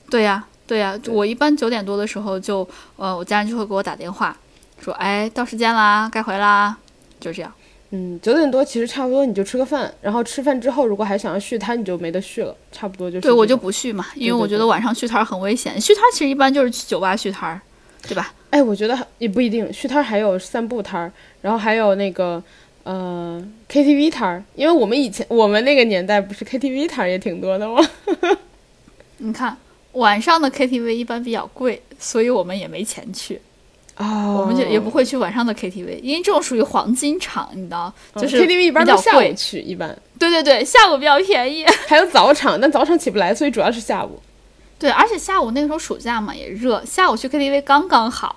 [SPEAKER 1] 对呀，对呀，我一般九点多的时候就，呃，我家人就会给我打电话，说，哎，到时间啦，该回啦，就这样。
[SPEAKER 2] 嗯，九点多其实差不多，你就吃个饭，然后吃饭之后，如果还想要续摊，你就没得续了，差不多就。
[SPEAKER 1] 对我就不续嘛，因为我觉得晚上续摊很危险。续摊其实一般就是去酒吧续摊，对吧？
[SPEAKER 2] 哎，我觉得也不一定，续摊还有散步摊，然后还有那个。呃，KTV 摊儿，因为我们以前我们那个年代不是 KTV 摊儿也挺多的吗？
[SPEAKER 1] 你看晚上的 KTV 一般比较贵，所以我们也没钱去
[SPEAKER 2] 啊，
[SPEAKER 1] 我们就也不会去晚上的 KTV，因为这种属于黄金场，你知道，就是
[SPEAKER 2] KTV 一般都下午去，一般
[SPEAKER 1] 对对对，下午比较便宜，
[SPEAKER 2] 还有早场，但早场起不来，所以主要是下午。
[SPEAKER 1] 对，而且下午那个时候暑假嘛也热，下午去 KTV 刚刚好，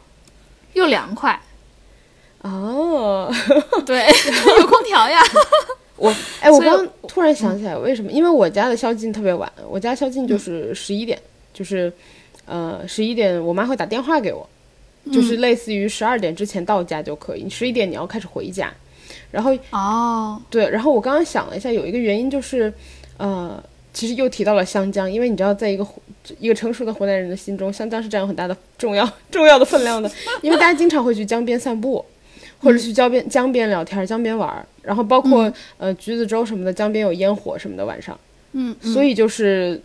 [SPEAKER 1] 又凉快。
[SPEAKER 2] 哦，
[SPEAKER 1] 对，有空调呀。
[SPEAKER 2] 我哎，我刚突然想起来，为什么？因为我家的宵禁特别晚，我家宵禁就是十一点，就是呃十一点，我妈会打电话给我，就是类似于十二点之前到家就可以，十一点你要开始回家。然后
[SPEAKER 1] 哦，
[SPEAKER 2] 对，然后我刚刚想了一下，有一个原因就是，呃，其实又提到了湘江，因为你知道，在一个一个成熟的湖南人的心中，湘江是占有很大的重要重要的分量的，因为大家经常会去江边散步。或者去江边江边聊天，江边玩儿，然后包括呃橘子洲什么的，江边有烟火什么的晚上，
[SPEAKER 1] 嗯，
[SPEAKER 2] 所以就是，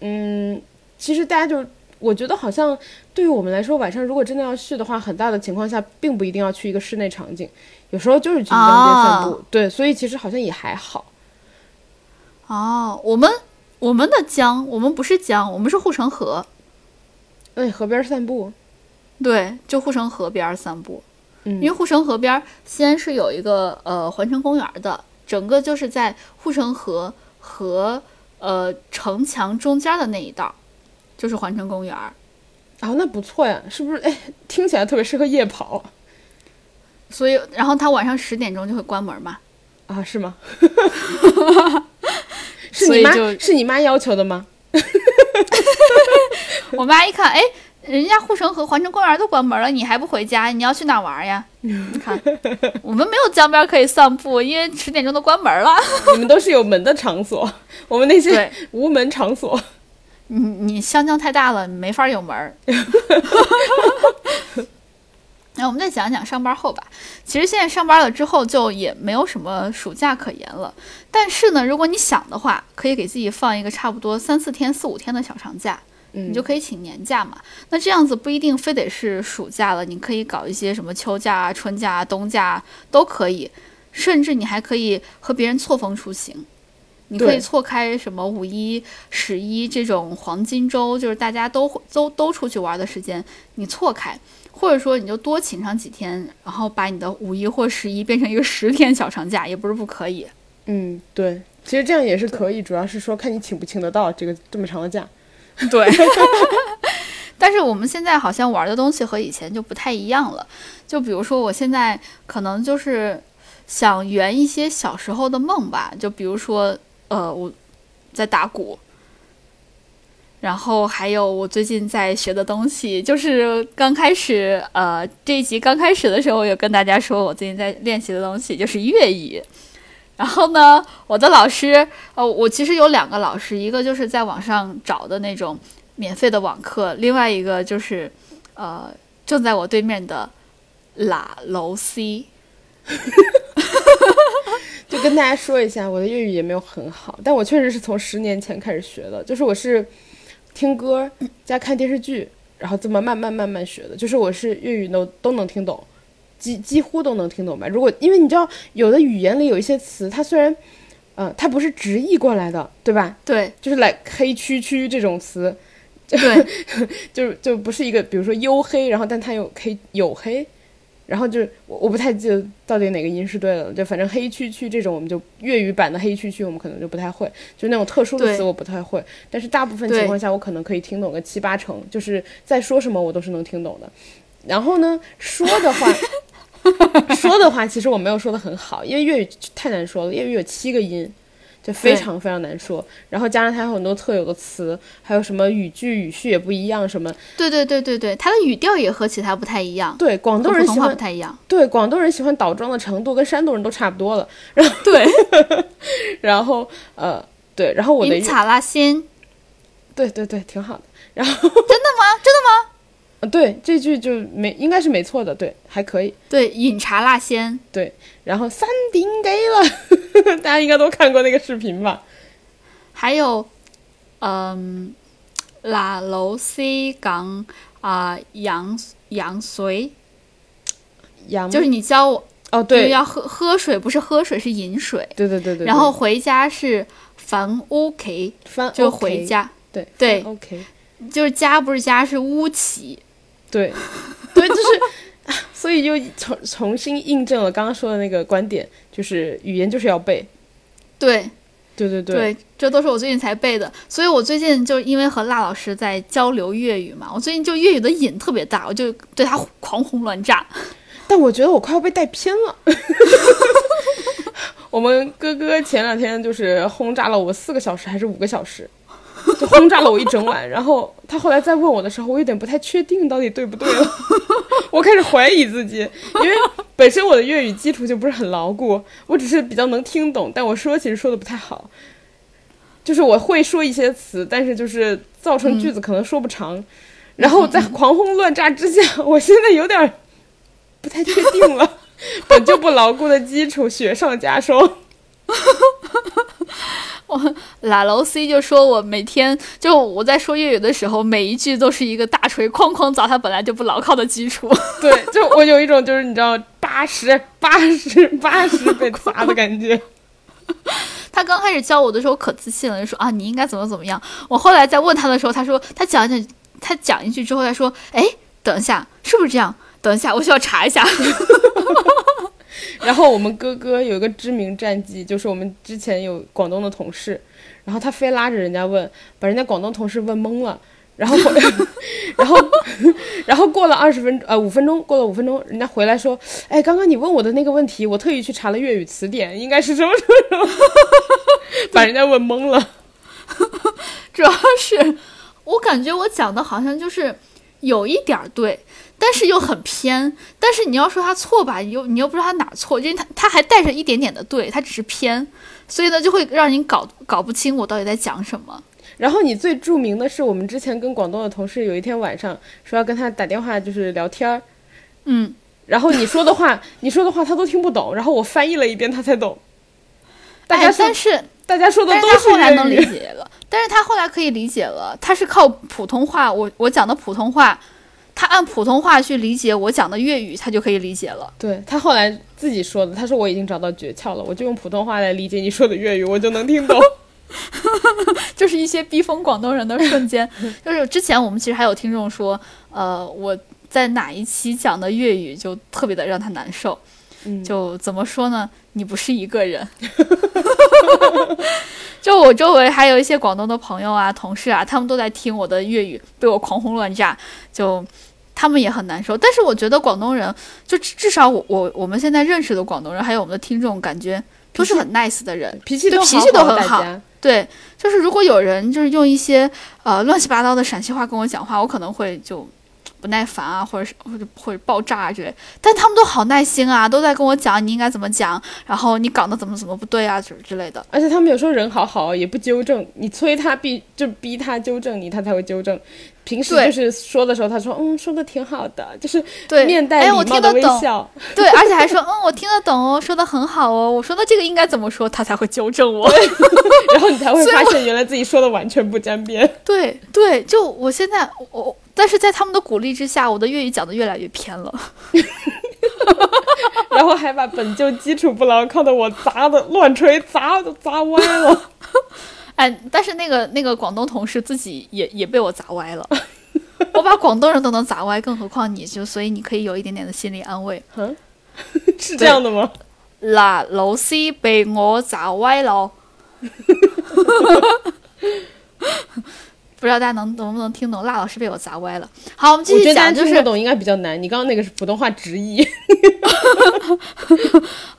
[SPEAKER 2] 嗯，其实大家就我觉得好像对于我们来说，晚上如果真的要去的话，很大的情况下并不一定要去一个室内场景，有时候就是去江边散步，对，所以其实好像也还好。
[SPEAKER 1] 哦，我们我们的江，我们不是江，我们是护城河，
[SPEAKER 2] 哎，河边散步，
[SPEAKER 1] 对，就护城河边散步。因为护城河边，西安是有一个呃环城公园的，整个就是在护城河和呃城墙中间的那一道，就是环城公园。
[SPEAKER 2] 啊，那不错呀，是不是？哎，听起来特别适合夜跑。
[SPEAKER 1] 所以，然后他晚上十点钟就会关门嘛？
[SPEAKER 2] 啊，是吗？是你妈？是你妈要求的吗？
[SPEAKER 1] 我妈一看，哎。人家护城河、环城公园都关门了，你还不回家？你要去哪玩呀？你看，我们没有江边可以散步，因为十点钟都关门了。
[SPEAKER 2] 你们都是有门的场所，我们那些，无门场所。
[SPEAKER 1] 你你湘江太大了，没法有门儿。那我们再讲讲上班后吧。其实现在上班了之后，就也没有什么暑假可言了。但是呢，如果你想的话，可以给自己放一个差不多三四天、四五天的小长假。
[SPEAKER 2] 嗯，
[SPEAKER 1] 你就可以请年假嘛。那这样子不一定非得是暑假了，你可以搞一些什么秋假啊、春假啊、冬假啊都可以，甚至你还可以和别人错峰出行。你可以错开什么五一、十一这种黄金周，就是大家都都都出去玩的时间，你错开，或者说你就多请上几天，然后把你的五一或十一变成一个十天小长假，也不是不可以。
[SPEAKER 2] 嗯，对，其实这样也是可以，主要是说看你请不请得到这个这么长的假。
[SPEAKER 1] 对，但是我们现在好像玩的东西和以前就不太一样了。就比如说，我现在可能就是想圆一些小时候的梦吧。就比如说，呃，我在打鼓，然后还有我最近在学的东西，就是刚开始，呃，这一集刚开始的时候，我有跟大家说我最近在练习的东西就是粤语。然后呢，我的老师，呃，我其实有两个老师，一个就是在网上找的那种免费的网课，另外一个就是，呃，正在我对面的拉楼 C。
[SPEAKER 2] 就跟大家说一下，我的粤语也没有很好，但我确实是从十年前开始学的，就是我是听歌加看电视剧，然后这么慢慢慢慢学的，就是我是粤语都都能听懂，几几乎都能听懂吧。如果因为你知道，有的语言里有一些词，它虽然，呃，它不是直译过来的，对吧？
[SPEAKER 1] 对
[SPEAKER 2] 就是来黑黢黢这种词，
[SPEAKER 1] 对
[SPEAKER 2] 就是就不是一个，比如说黝黑，然后但它有黑黝黑，然后就是我我不太记得到底哪个音是对的了，就反正黑黢黢这种我们就粤语版的黑黢黢我们可能就不太会，就那种特殊的词我不太会，但是大部分情况下我可能可以听懂个七八成，就是在说什么我都是能听懂的。然后呢，说的话，说的话其实我没有说的很好，因为粤语太难说了，粤语有七个音。就非常非常难说，然后加上它有很多特有的词，还有什么语句语序也不一样，什么
[SPEAKER 1] 对对对对对，它的语调也和其他不太一样，
[SPEAKER 2] 对广东人喜欢不
[SPEAKER 1] 太一样。
[SPEAKER 2] 对广东人喜欢倒装的程度跟山东人都差不多了。
[SPEAKER 1] 然后对，
[SPEAKER 2] 然后呃对，然后我的
[SPEAKER 1] 茶拉鲜，
[SPEAKER 2] 对对对挺好的。然后
[SPEAKER 1] 真的吗？真的吗？
[SPEAKER 2] 呃对这句就没应该是没错的，对还可以。
[SPEAKER 1] 对，饮茶辣鲜。
[SPEAKER 2] 对然后三点几了，大家应该都看过那个视频吧？
[SPEAKER 1] 还有，嗯，拉楼 C 港啊羊羊水，
[SPEAKER 2] 羊
[SPEAKER 1] 就是你教我，
[SPEAKER 2] 哦对
[SPEAKER 1] 要喝喝水，不是喝水，是饮水。
[SPEAKER 2] 对对对对，
[SPEAKER 1] 然后回家是返屋企，
[SPEAKER 2] 翻
[SPEAKER 1] 就回家。
[SPEAKER 2] 对
[SPEAKER 1] 对
[SPEAKER 2] OK
[SPEAKER 1] 就是家不是家，是屋企。
[SPEAKER 2] 对 对就是。啊所以又重重新印证了刚刚说的那个观点，就是语言就是要背。
[SPEAKER 1] 对
[SPEAKER 2] 对对对，
[SPEAKER 1] 这都是我最近才背的。所以我最近就因为和辣老师在交流粤语嘛，我最近就粤语的瘾特别大，我就对他狂轰乱炸。
[SPEAKER 2] 但我觉得我快要被带偏了。我们哥哥前两天就是轰炸了我四个小时还是五个小时，就轰炸了我一整晚。然后他后来再问我的时候，我有点不太确定到底对不对了。我开始怀疑自己，因为本身我的粤语基础就不是很牢固，我只是比较能听懂，但我说其实说的不太好。就是我会说一些词，但是就是造成句子可能说不长。然后在狂轰乱炸之下，我现在有点儿不太确定了。本就不牢固的基础雪上加霜。
[SPEAKER 1] 拉楼 C 就说我每天就我在说粤语的时候，每一句都是一个大锤哐哐砸他本来就不牢靠的基础。
[SPEAKER 2] 对，就我有一种就是你知道八十八十八十被 砸的感觉。
[SPEAKER 1] 他刚开始教我的时候可自信了，就说啊你应该怎么怎么样。我后来在问他的时候，他说他讲一讲，他讲一句之后，他说哎等一下是不是这样？等一下我需要查一下。
[SPEAKER 2] 然后我们哥哥有一个知名战绩，就是我们之前有广东的同事，然后他非拉着人家问，把人家广东同事问懵了。然后，然后，然后过了二十分钟呃五分钟，过了五分钟，人家回来说，哎，刚刚你问我的那个问题，我特意去查了粤语词典，应该是什么什么什么，把人家问懵了。
[SPEAKER 1] 主要是我感觉我讲的好像就是有一点对，但是又很偏。但是你要说他错吧，你又你又不知道他哪错，因为他他还带着一点点的对，他只是偏，所以呢就会让你搞搞不清我到底在讲什么。
[SPEAKER 2] 然后你最著名的是，我们之前跟广东的同事有一天晚上说要跟他打电话，就是聊天儿，
[SPEAKER 1] 嗯，
[SPEAKER 2] 然后你说的话，你说的话他都听不懂，然后我翻译了一遍他才懂。大家
[SPEAKER 1] 哎，但是
[SPEAKER 2] 大家说的
[SPEAKER 1] 都是
[SPEAKER 2] 都
[SPEAKER 1] 他后来能，理解了，但是他后来可以理解了，他是靠普通话，我我讲的普通话，他按普通话去理解我讲的粤语，他就可以理解了。
[SPEAKER 2] 对他后来自己说的，他说我已经找到诀窍了，我就用普通话来理解你说的粤语，我就能听懂。
[SPEAKER 1] 就是一些逼疯广东人的瞬间。就是之前我们其实还有听众说，呃，我在哪一期讲的粤语就特别的让他难受。
[SPEAKER 2] 嗯
[SPEAKER 1] 就怎么说呢？你不是一个人。就我周围还有一些广东的朋友啊、同事啊，他们都在听我的粤语，被我狂轰乱炸，就他们也很难受。但是我觉得广东人，就至至少我我我们现在认识的广东人，还有我们的听众，感觉都是很 nice 的人。
[SPEAKER 2] 脾气都
[SPEAKER 1] 脾气都很好对，就是如果有人就是用一些呃乱七八糟的陕西话跟我讲话，我可能会就不耐烦啊，或者是或者或者爆炸啊之类。但他们都好耐心啊，都在跟我讲你应该怎么讲，然后你讲的怎么怎么不对啊之之类的。
[SPEAKER 2] 而且他们有时候人好好，也不纠正你，催他逼就逼他纠正你，他才会纠正。平时
[SPEAKER 1] 对
[SPEAKER 2] 就是说的时候，他说嗯说的挺好的，就是
[SPEAKER 1] 对，
[SPEAKER 2] 面带
[SPEAKER 1] 哎，我
[SPEAKER 2] 礼貌的
[SPEAKER 1] 听得懂，
[SPEAKER 2] 微笑。
[SPEAKER 1] 对，而且还说嗯我听得懂哦，说的很好哦，我说的这个应该怎么说，他才会纠正我。
[SPEAKER 2] 然后你才会 发现原来自己说的完全不沾边。
[SPEAKER 1] 对对，就我现在我，但是在他们的鼓励之下，我的粤语讲的越来越偏了。
[SPEAKER 2] 然后还把本就基础不牢靠的我砸的乱锤砸都砸歪了。
[SPEAKER 1] 哎，但是那个那个广东同事自己也也被我砸歪了。我把广东人都能砸歪，更何况你就，所以你可以有一点点的心理安慰。
[SPEAKER 2] 嗯，是这样的吗？
[SPEAKER 1] 嗱，老师被我砸歪了。不知道大家能能不能听懂？辣老师被我砸歪了。好，我们继
[SPEAKER 2] 我觉得大
[SPEAKER 1] 续讲，就是
[SPEAKER 2] 不懂应该比较难。你刚刚那个是普通话直译。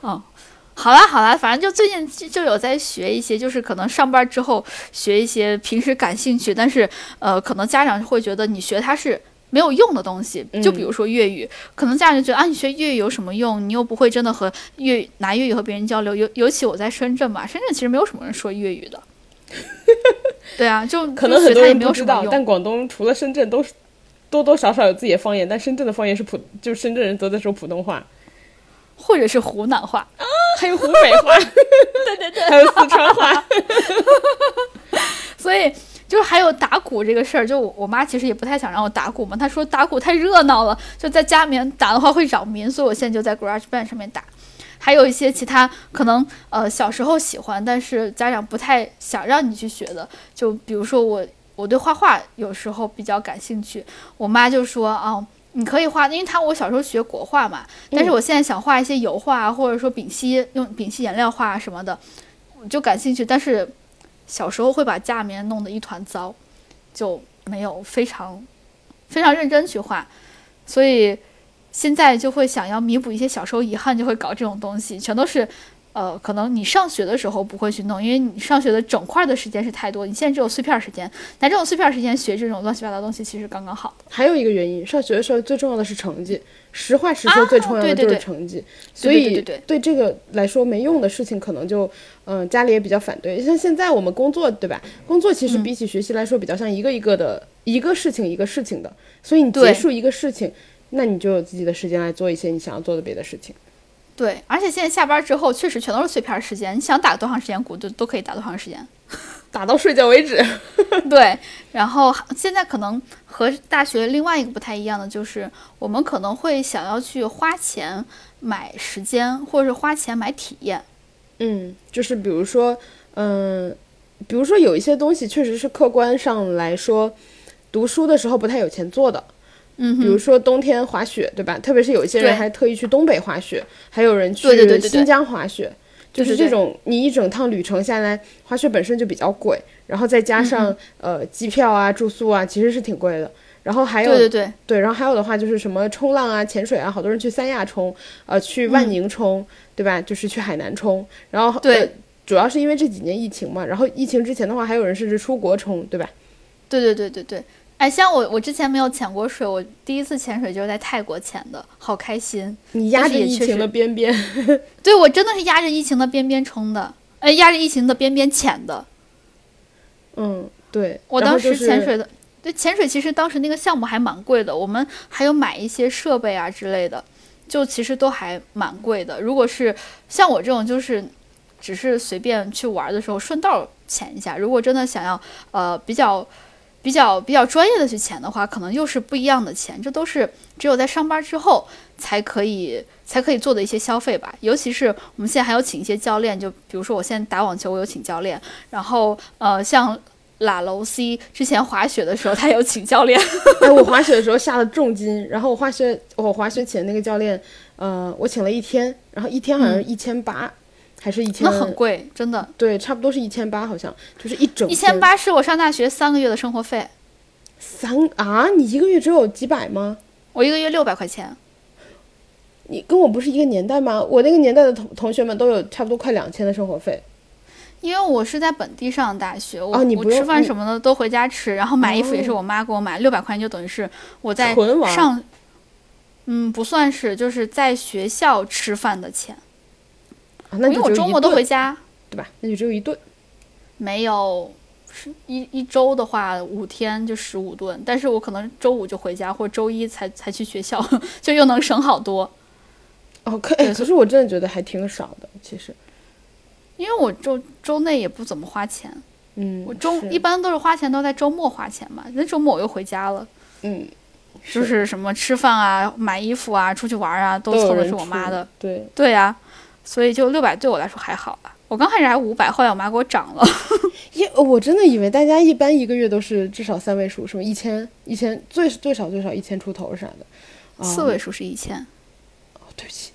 [SPEAKER 1] 好啦好啦，反正就最近就就有在学一些，就是可能上班之后学一些平时感兴趣，但是呃，可能家长会觉得你学它是没有用的东西。就比如说粤语，可能家长就觉得啊，你学粤语有什么用？你又不会真的和粤拿粤语和别人交流。尤尤其我在深圳嘛，深圳其实没有什么人说粤语的。对啊，就
[SPEAKER 2] 可能很多人不知道。但广东除了深圳都是多多少少有自己的方言，但深圳的方言是普，就是深圳人都在说普通话，
[SPEAKER 1] 或者是湖南话。
[SPEAKER 2] 还有湖北话，对对对，还有四川话。
[SPEAKER 1] 所以就是还有打鼓这个事儿，就我我妈其实也不太想让我打鼓嘛，她说打鼓太热闹了，就在家里面打的话会扰民，所以我现在就在 GarageBand 上面打。还有一些其他可能呃小时候喜欢，但是家长不太想让你去学的，就比如说我我对画画有时候比较感兴趣，我妈就说啊。你可以画，因为她我小时候学国画嘛，但是我现在想画一些油画啊，或者说丙烯用丙烯颜料画啊什么的，我就感兴趣。但是小时候会把家里面弄得一团糟，就没有非常非常认真去画，所以现在就会想要弥补一些小时候遗憾，就会搞这种东西，全都是。呃，可能你上学的时候不会去弄，因为你上学的整块的时间是太多，你现在只有碎片时间。但这种碎片时间学这种乱七八糟的东西，其实刚刚好。
[SPEAKER 2] 还有一个原因，上学的时候最重要的是成绩，实话实说，最重要的就是成绩。所
[SPEAKER 1] 对对
[SPEAKER 2] 以
[SPEAKER 1] 对对
[SPEAKER 2] 这个来说没用的事情，可能就嗯、家里也比较反对。像现在我们工作，对吧？工作其实比起学习来说，比较像一个一个的、一个事情一个事情的。所以你结束一个事情，那你就有自己的时间来做一些你想要做的别的事情。
[SPEAKER 1] 对，而且现在下班之后，确实全都是碎片时间，你想打多长时间鼓都都可以打多长时间。
[SPEAKER 2] 打到睡觉为止。
[SPEAKER 1] 对，然后现在可能和大学另外一个不太一样的就是，我们可能会想要去花钱买时间，或者是花钱买体验。
[SPEAKER 2] 嗯，就是比如说，嗯，比如说有一些东西确实是客观上来说，读书的时候不太有钱做的。
[SPEAKER 1] 嗯
[SPEAKER 2] 比如说冬天滑雪，对吧？特别是有一些人还特意去东北滑雪，还有人去新疆滑雪，就是这种你一整趟旅程下来，滑雪本身就比较贵，然后再加
[SPEAKER 1] 嗯
[SPEAKER 2] 上、呃机票啊、住宿啊，其实是挺贵的。然后还有
[SPEAKER 1] 对对对，
[SPEAKER 2] 对，然后还有的话就是什么冲浪啊、潜水啊，好多人去三亚冲，呃，去万宁冲，对吧？就是去海南冲，然后
[SPEAKER 1] 嗯对。
[SPEAKER 2] 呃，主要是因为这几年疫情嘛，然后疫情之前的话，还有人甚至出国冲，对吧？
[SPEAKER 1] 对对对对对，哎，像我，我之前没有潜过水，我第一次潜水就是在泰国潜的，好开心。
[SPEAKER 2] 你压着疫情的边边，
[SPEAKER 1] 对我真的是压着疫情的边边冲的，哎，压着疫情的边边潜的。
[SPEAKER 2] 嗯，对。
[SPEAKER 1] 我当时潜水的，对潜水其实当时那个项目还蛮贵的，我们还有买一些设备啊之类的，就其实都还蛮贵的。如果是像我这种，就是只是随便去玩的时候顺道潜一下，如果真的想要呃比较。比较比较专业的去潜的话，可能又是不一样的钱。这都是只有在上班之后才可以才可以做的一些消费吧。尤其是我们现在还有请一些教练，就比如说我现在打网球，我有请教练。然后呃，像拉楼 C 之前滑雪的时候，他有请教练。
[SPEAKER 2] 哎，我滑雪的时候下了重金，然后我滑雪我滑雪请那个教练，呃，我请了一天，然后一天好像一千八。还是一千，
[SPEAKER 1] 那很贵，真的。
[SPEAKER 2] 对，差不多是一千八，好像就是一整。
[SPEAKER 1] 一千八是我上大学三个月的生活费。
[SPEAKER 2] 三啊？你一个月只有几百吗？
[SPEAKER 1] 我一个月六百块钱。
[SPEAKER 2] 你跟我不是一个年代吗？我那个年代的同同学们都有差不多快两千的生活费。
[SPEAKER 1] 因为我是在本地上大学，我我吃饭什么的都回家吃，然后买衣服也是我妈给我买，六百块钱就等于是我在上。嗯，不算是，就是在学校吃饭的钱。
[SPEAKER 2] 因为
[SPEAKER 1] 我周末都回家，
[SPEAKER 2] 对吧？那就只有一顿，
[SPEAKER 1] 没有，是一一周的话五天就十五顿，但是我可能周五就回家，或者周一才才去学校，就又能省好多。
[SPEAKER 2] 哦，可可是我真的觉得还挺少的，其实，
[SPEAKER 1] 因为我周周内也不怎么花钱，
[SPEAKER 2] 嗯，
[SPEAKER 1] 我周一般都是花钱都在周末花钱嘛，那周末我又回家了，
[SPEAKER 2] 嗯，
[SPEAKER 1] 就是什么吃饭啊、买衣服啊、出去玩啊，
[SPEAKER 2] 都
[SPEAKER 1] 凑的是我妈的，
[SPEAKER 2] 对
[SPEAKER 1] 对呀。所以就六百对我来说还好吧，我刚开始还五百，后来我妈给我涨了。
[SPEAKER 2] 一我真的以为大家一般一个月都是至少三位数，什么一千一千最最少最少一千出头啥的。
[SPEAKER 1] 四位数是一千。
[SPEAKER 2] 哦，对不起。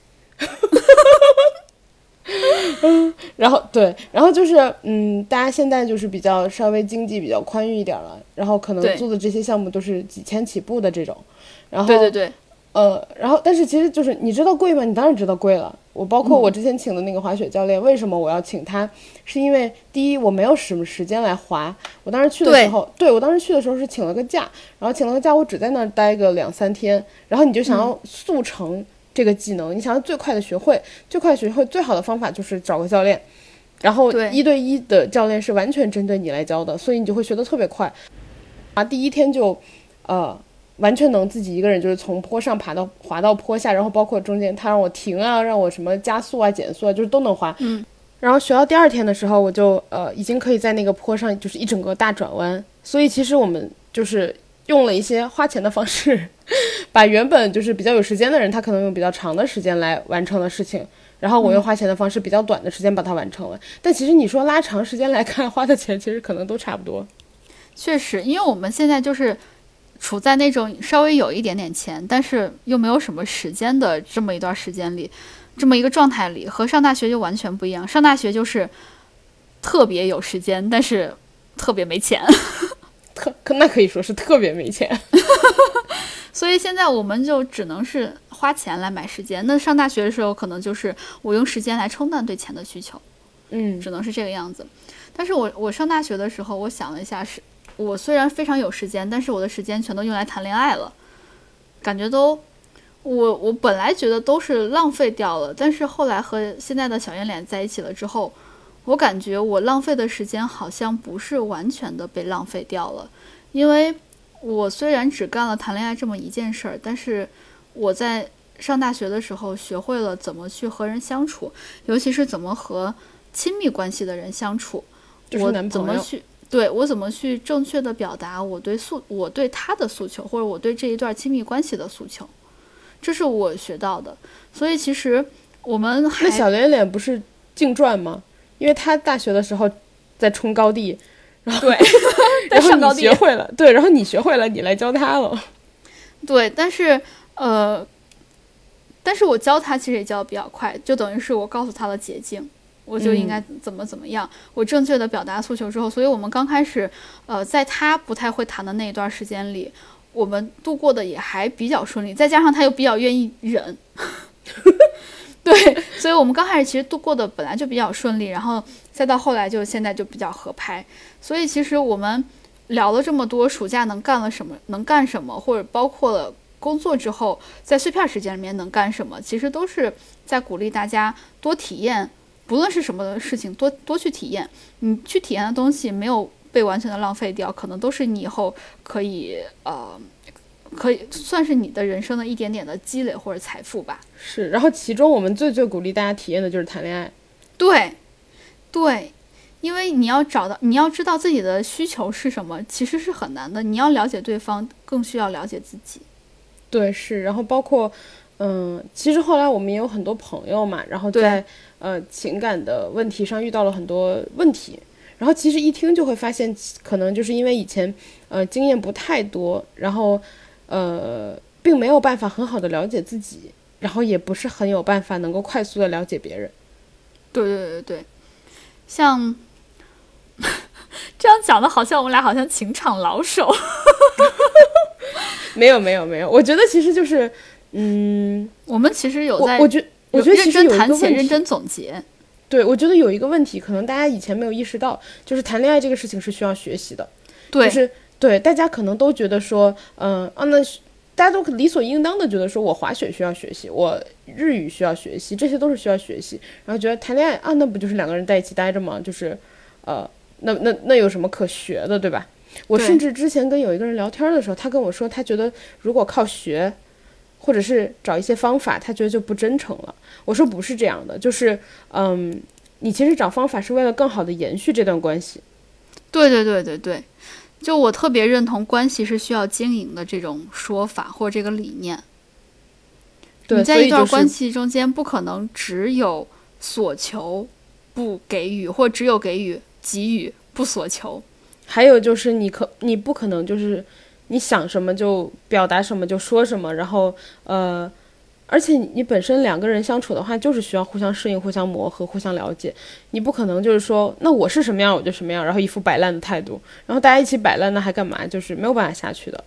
[SPEAKER 2] 嗯，然后对，然后就是嗯，大家现在就是比较稍微经济比较宽裕一点了，然后可能做的这些项目都是几千起步的这种。然后
[SPEAKER 1] 对对对。
[SPEAKER 2] 呃，然后但是其实就是你知道贵吗？你当然知道贵了。我包括我之前请的那个滑雪教练，为什么我要请他？是因为第一我没有什么时间来滑。我当时去的时候，对我当时去的时候是请了个假，然后请了个假，我只在那儿待个两三天。然后你就想要速成这个技能，你想要最快的学会，最快学会最好的方法就是找个教练，然后一对一的教练是完全针对你来教的，所以你就会学得特别快。啊，第一天就，呃。完全能自己一个人，就是从坡上爬到滑到坡下，然后包括中间他让我停啊，让我什么加速啊、减速啊，就是都能滑。
[SPEAKER 1] 嗯。
[SPEAKER 2] 然后学到第二天的时候，我就呃已经可以在那个坡上就是一整个大转弯。所以其实我们就是用了一些花钱的方式，把原本就是比较有时间的人，他可能用比较长的时间来完成的事情，然后我用花钱的方式比较短的时间把它完成了。但其实你说拉长时间来看，花的钱其实可能都差不多。
[SPEAKER 1] 确实，因为我们现在就是。处在那种稍微有一点点钱，但是又没有什么时间的这么一段时间里，这么一个状态里，和上大学就完全不一样。上大学就是特别有时间，但是特别没钱，
[SPEAKER 2] 特那可以说是特别没钱。
[SPEAKER 1] 所以现在我们就只能是花钱来买时间。那上大学的时候，可能就是我用时间来冲淡对钱的需求，
[SPEAKER 2] 嗯，
[SPEAKER 1] 只能是这个样子。但是我我上大学的时候，我想了一下是。我虽然非常有时间，但是我的时间全都用来谈恋爱了，感觉都，我我本来觉得都是浪费掉了，但是后来和现在的小圆脸在一起了之后，我感觉我浪费的时间好像不是完全的被浪费掉了，因为我虽然只干了谈恋爱这么一件事儿，但是我在上大学的时候学会了怎么去和人相处，尤其是怎么和亲密关系的人相处，我怎么去。对我怎么去正确的表达我对诉我对他的诉求，或者我对这一段亲密关系的诉求，这是我学到的。所以其实我们那
[SPEAKER 2] 小脸脸不是净赚吗？因为他大学的时候在冲高地，然后
[SPEAKER 1] 对，
[SPEAKER 2] 然后你学会了，对，然后你学会了，你来教他了。
[SPEAKER 1] 对，但是呃，但是我教他其实也教的比较快，就等于是我告诉他的捷径。我就应该怎么怎么样？我正确的表达诉求之后，所以我们刚开始，呃，在他不太会谈的那一段时间里，我们度过的也还比较顺利。再加上他又比较愿意忍，对，所以我们刚开始其实度过的本来就比较顺利。然后再到后来，就现在就比较合拍。所以其实我们，聊了这么多，暑假能干了什么？能干什么？或者包括了工作之后，在碎片时间里面能干什么？其实都是在鼓励大家多体验，不论是什么事情，多多去体验。你去体验的东西没有被完全的浪费掉，可能都是你以后可以呃，可以算是你的人生的一点点的积累或者财富吧。
[SPEAKER 2] 是，然后其中我们最最鼓励大家体验的就是谈恋爱。
[SPEAKER 1] 对，对。因为你要找到，你要知道自己的需求是什么，其实是很难的。你要了解对方，更需要了解自己。
[SPEAKER 2] 对，是。然后包括，嗯，其实后来我们也有很多朋友嘛，然后在呃情感的问题上遇到了很多问题。然后其实一听就会发现，可能就是因为以前呃经验不太多，然后呃并没有办法很好的了解自己，然后也不是很有办法能够快速的了解别人。
[SPEAKER 1] 对对对对，像。这样讲的好像我们俩好像情场老手，
[SPEAKER 2] 没有没有没有，我觉得其实就是，嗯，
[SPEAKER 1] 我们其实有在，
[SPEAKER 2] 我觉我觉得
[SPEAKER 1] 认真谈钱认真总结。
[SPEAKER 2] 对，我觉得有一个问题，可能大家以前没有意识到，就是谈恋爱这个事情是需要学习的。
[SPEAKER 1] 对，
[SPEAKER 2] 就是对大家可能都觉得说，嗯啊，那大家都理所应当的觉得说我滑雪需要学习，我日语需要学习，这些都是需要学习，然后觉得谈恋爱啊，那不就是两个人在一起待着吗？就是，呃。那那那有什么可学的，对吧？我甚至之前跟有一个人聊天的时候，他跟我说，他觉得如果靠学，或者是找一些方法，他觉得就不真诚了。我说不是这样的，就是嗯，你其实找方法是为了更好的延续这段关系。
[SPEAKER 1] 对对对对对，就我特别认同关系是需要经营的这种说法或这个理念。
[SPEAKER 2] 你
[SPEAKER 1] 在一段关系中间不可能只有所求不给予，或只有给予。给予不所求，
[SPEAKER 2] 还有就是你可你不可能就是你想什么就表达什么就说什么，然后呃，而且你本身两个人相处的话，就是需要互相适应、互相磨合、互相了解，你不可能就是说那我是什么样我就什么样，然后一副摆烂的态度，然后大家一起摆烂那还干嘛？就是没有办法下去的。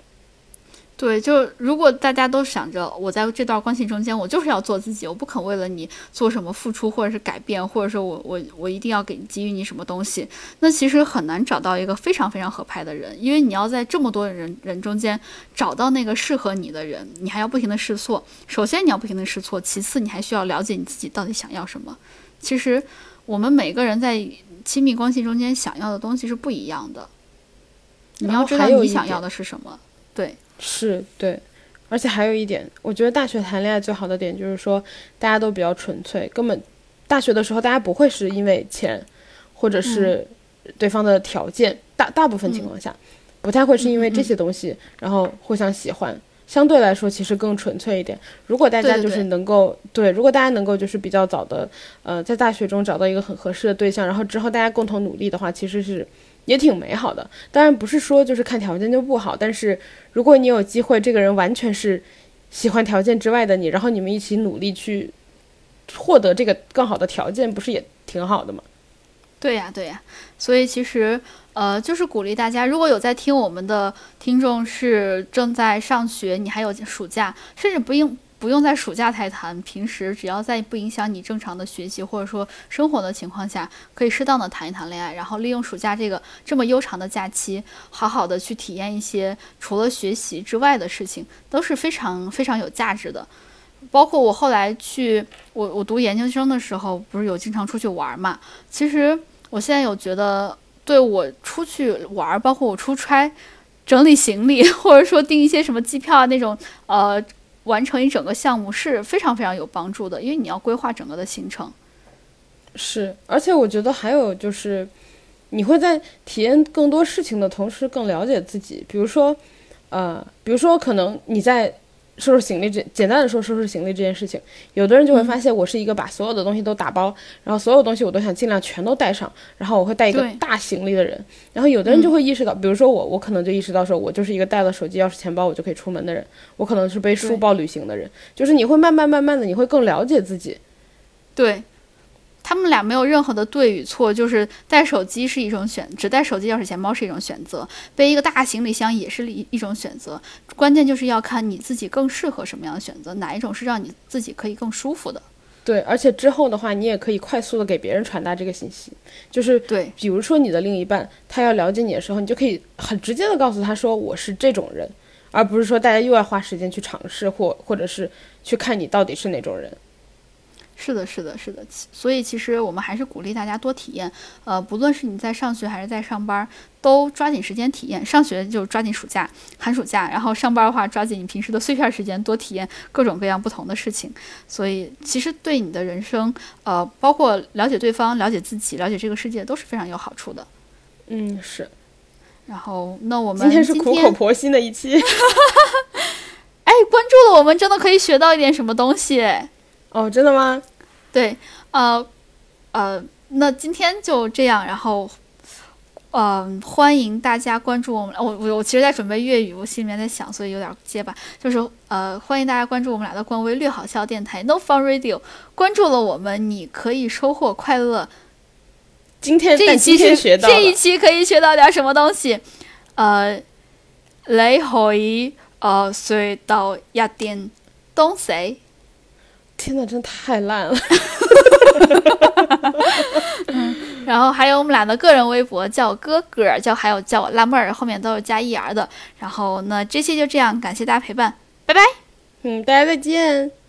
[SPEAKER 1] 对，就如果大家都想着我在这段关系中间，我就是要做自己，我不肯为了你做什么付出，或者是改变，或者说我我我一定要给给予你什么东西，那其实很难找到一个非常非常合拍的人，因为你要在这么多人人中间找到那个适合你的人，你还要不停的试错。首先你要不停的试错，其次你还需要了解你自己到底想要什么。其实我们每个人在亲密关系中间想要的东西是不一样的，你要知道你想要的是什么，对。
[SPEAKER 2] 是对，而且还有一点，我觉得大学谈恋爱最好的点就是说，大家都比较纯粹，根本大学的时候大家不会是因为钱，或者是对方的条件，大大部分情况下，不太会是因为这些东西，然后互相喜欢，相对来说其实更纯粹一点。如果大家就是能够
[SPEAKER 1] 对，
[SPEAKER 2] 如果大家能够就是比较早的，呃，在大学中找到一个很合适的对。象，然后之后大家共同努力的话，其实是。也挺美好的，当然不是说就是看条件就不好，但是如果你有机会，这个人完全是喜欢条件之外的你，然后你们一起努力去获得这个更好的条件，不是也挺好的吗？
[SPEAKER 1] 对呀，对呀，所以其实呃，就是鼓励大家，如果有在听我们的听众是正在上学，你还有暑假，甚至不用。不用在暑假才谈，平时只要在不影响你正常的学习或者说生活的情况下，可以适当的谈一谈恋爱，然后利用暑假这个这么悠长的假期，好好的去体验一些除了学习之外的事情，都是非常非常有价值的。包括我后来去我我读研究生的时候，不是有经常出去玩嘛？其实我现在有觉得，对我出去玩，包括我出差、整理行李，或者说订一些什么机票啊那种，呃。完成一整个项目是非常非常有帮助的，因为你要规划整个的行程。
[SPEAKER 2] 是，而且我觉得还有就是，你会在体验更多事情的同时，更了解自己。比如说，呃，比如说可能你在。收拾行李这简单的说收拾行李这件事情，有的人就会发现我是一个把所有的东西都打包，然后所有东西我都想尽量全都带上，然后我会带一个大行李的人。然后有的人就会意识到，比如说我，我可能就意识到说，我就是一个带了手机、钥匙、钱包我就可以出门的人。我可能是背书包旅行的人，就是你会慢慢慢慢的，你会更了解自己。
[SPEAKER 1] 对。他们俩没有任何的对与错，就是带手机是一种选，只带手机、钥匙、钱包是一种选择，背一个大行李箱也是一一种选择。关键就是要看你自己更适合什么样的选择，哪一种是让你自己可以更舒服的。
[SPEAKER 2] 对，而且之后的话，你也可以快速的给别人传达这个信息，就是
[SPEAKER 1] 对，
[SPEAKER 2] 比如说你的另一半他要了解你的时候，你就可以很直接的告诉他说我是这种人，而不是说大家又要花时间去尝试或或者是去看你到底是哪种人。
[SPEAKER 1] 是的，是的，是的。其所以其实我们还是鼓励大家多体验，呃，不论是你在上学还是在上班，都抓紧时间体验。上学就抓紧暑假、寒暑假，然后上班的话，抓紧你平时的碎片时间，多体验各种各样不同的事情。所以其实对你的人生，呃，包括了解对方、了解自己、了解这个世界，都是非常有好处的。
[SPEAKER 2] 嗯，是。
[SPEAKER 1] 然后，那我们
[SPEAKER 2] 今天是苦口婆心的一期。
[SPEAKER 1] 哎，关注了我们，真的可以学到一点什么东西。
[SPEAKER 2] 哦，真的吗？
[SPEAKER 1] 对，呃，呃，那今天就这样，然后，嗯，欢迎大家关注我们。我我我其实在准备粤语，我心里面在想，所以有点结巴。就是呃，欢迎大家关注我们俩的官微“略好笑电台 ”No Fun Radio。关注了我们，你可以收获快乐。
[SPEAKER 2] 今天
[SPEAKER 1] 这一期是
[SPEAKER 2] 这
[SPEAKER 1] 一期可以学到点什么东西？呃，你可以呃学到一点东西。
[SPEAKER 2] 天呐，真太烂了！
[SPEAKER 1] 嗯 然后还有我们俩的个人微博，叫我哥哥，叫还有叫我辣妹儿，后面都是加 er 的。然后那这期就这样，感谢大家陪伴，拜拜。
[SPEAKER 2] 嗯，大家再见。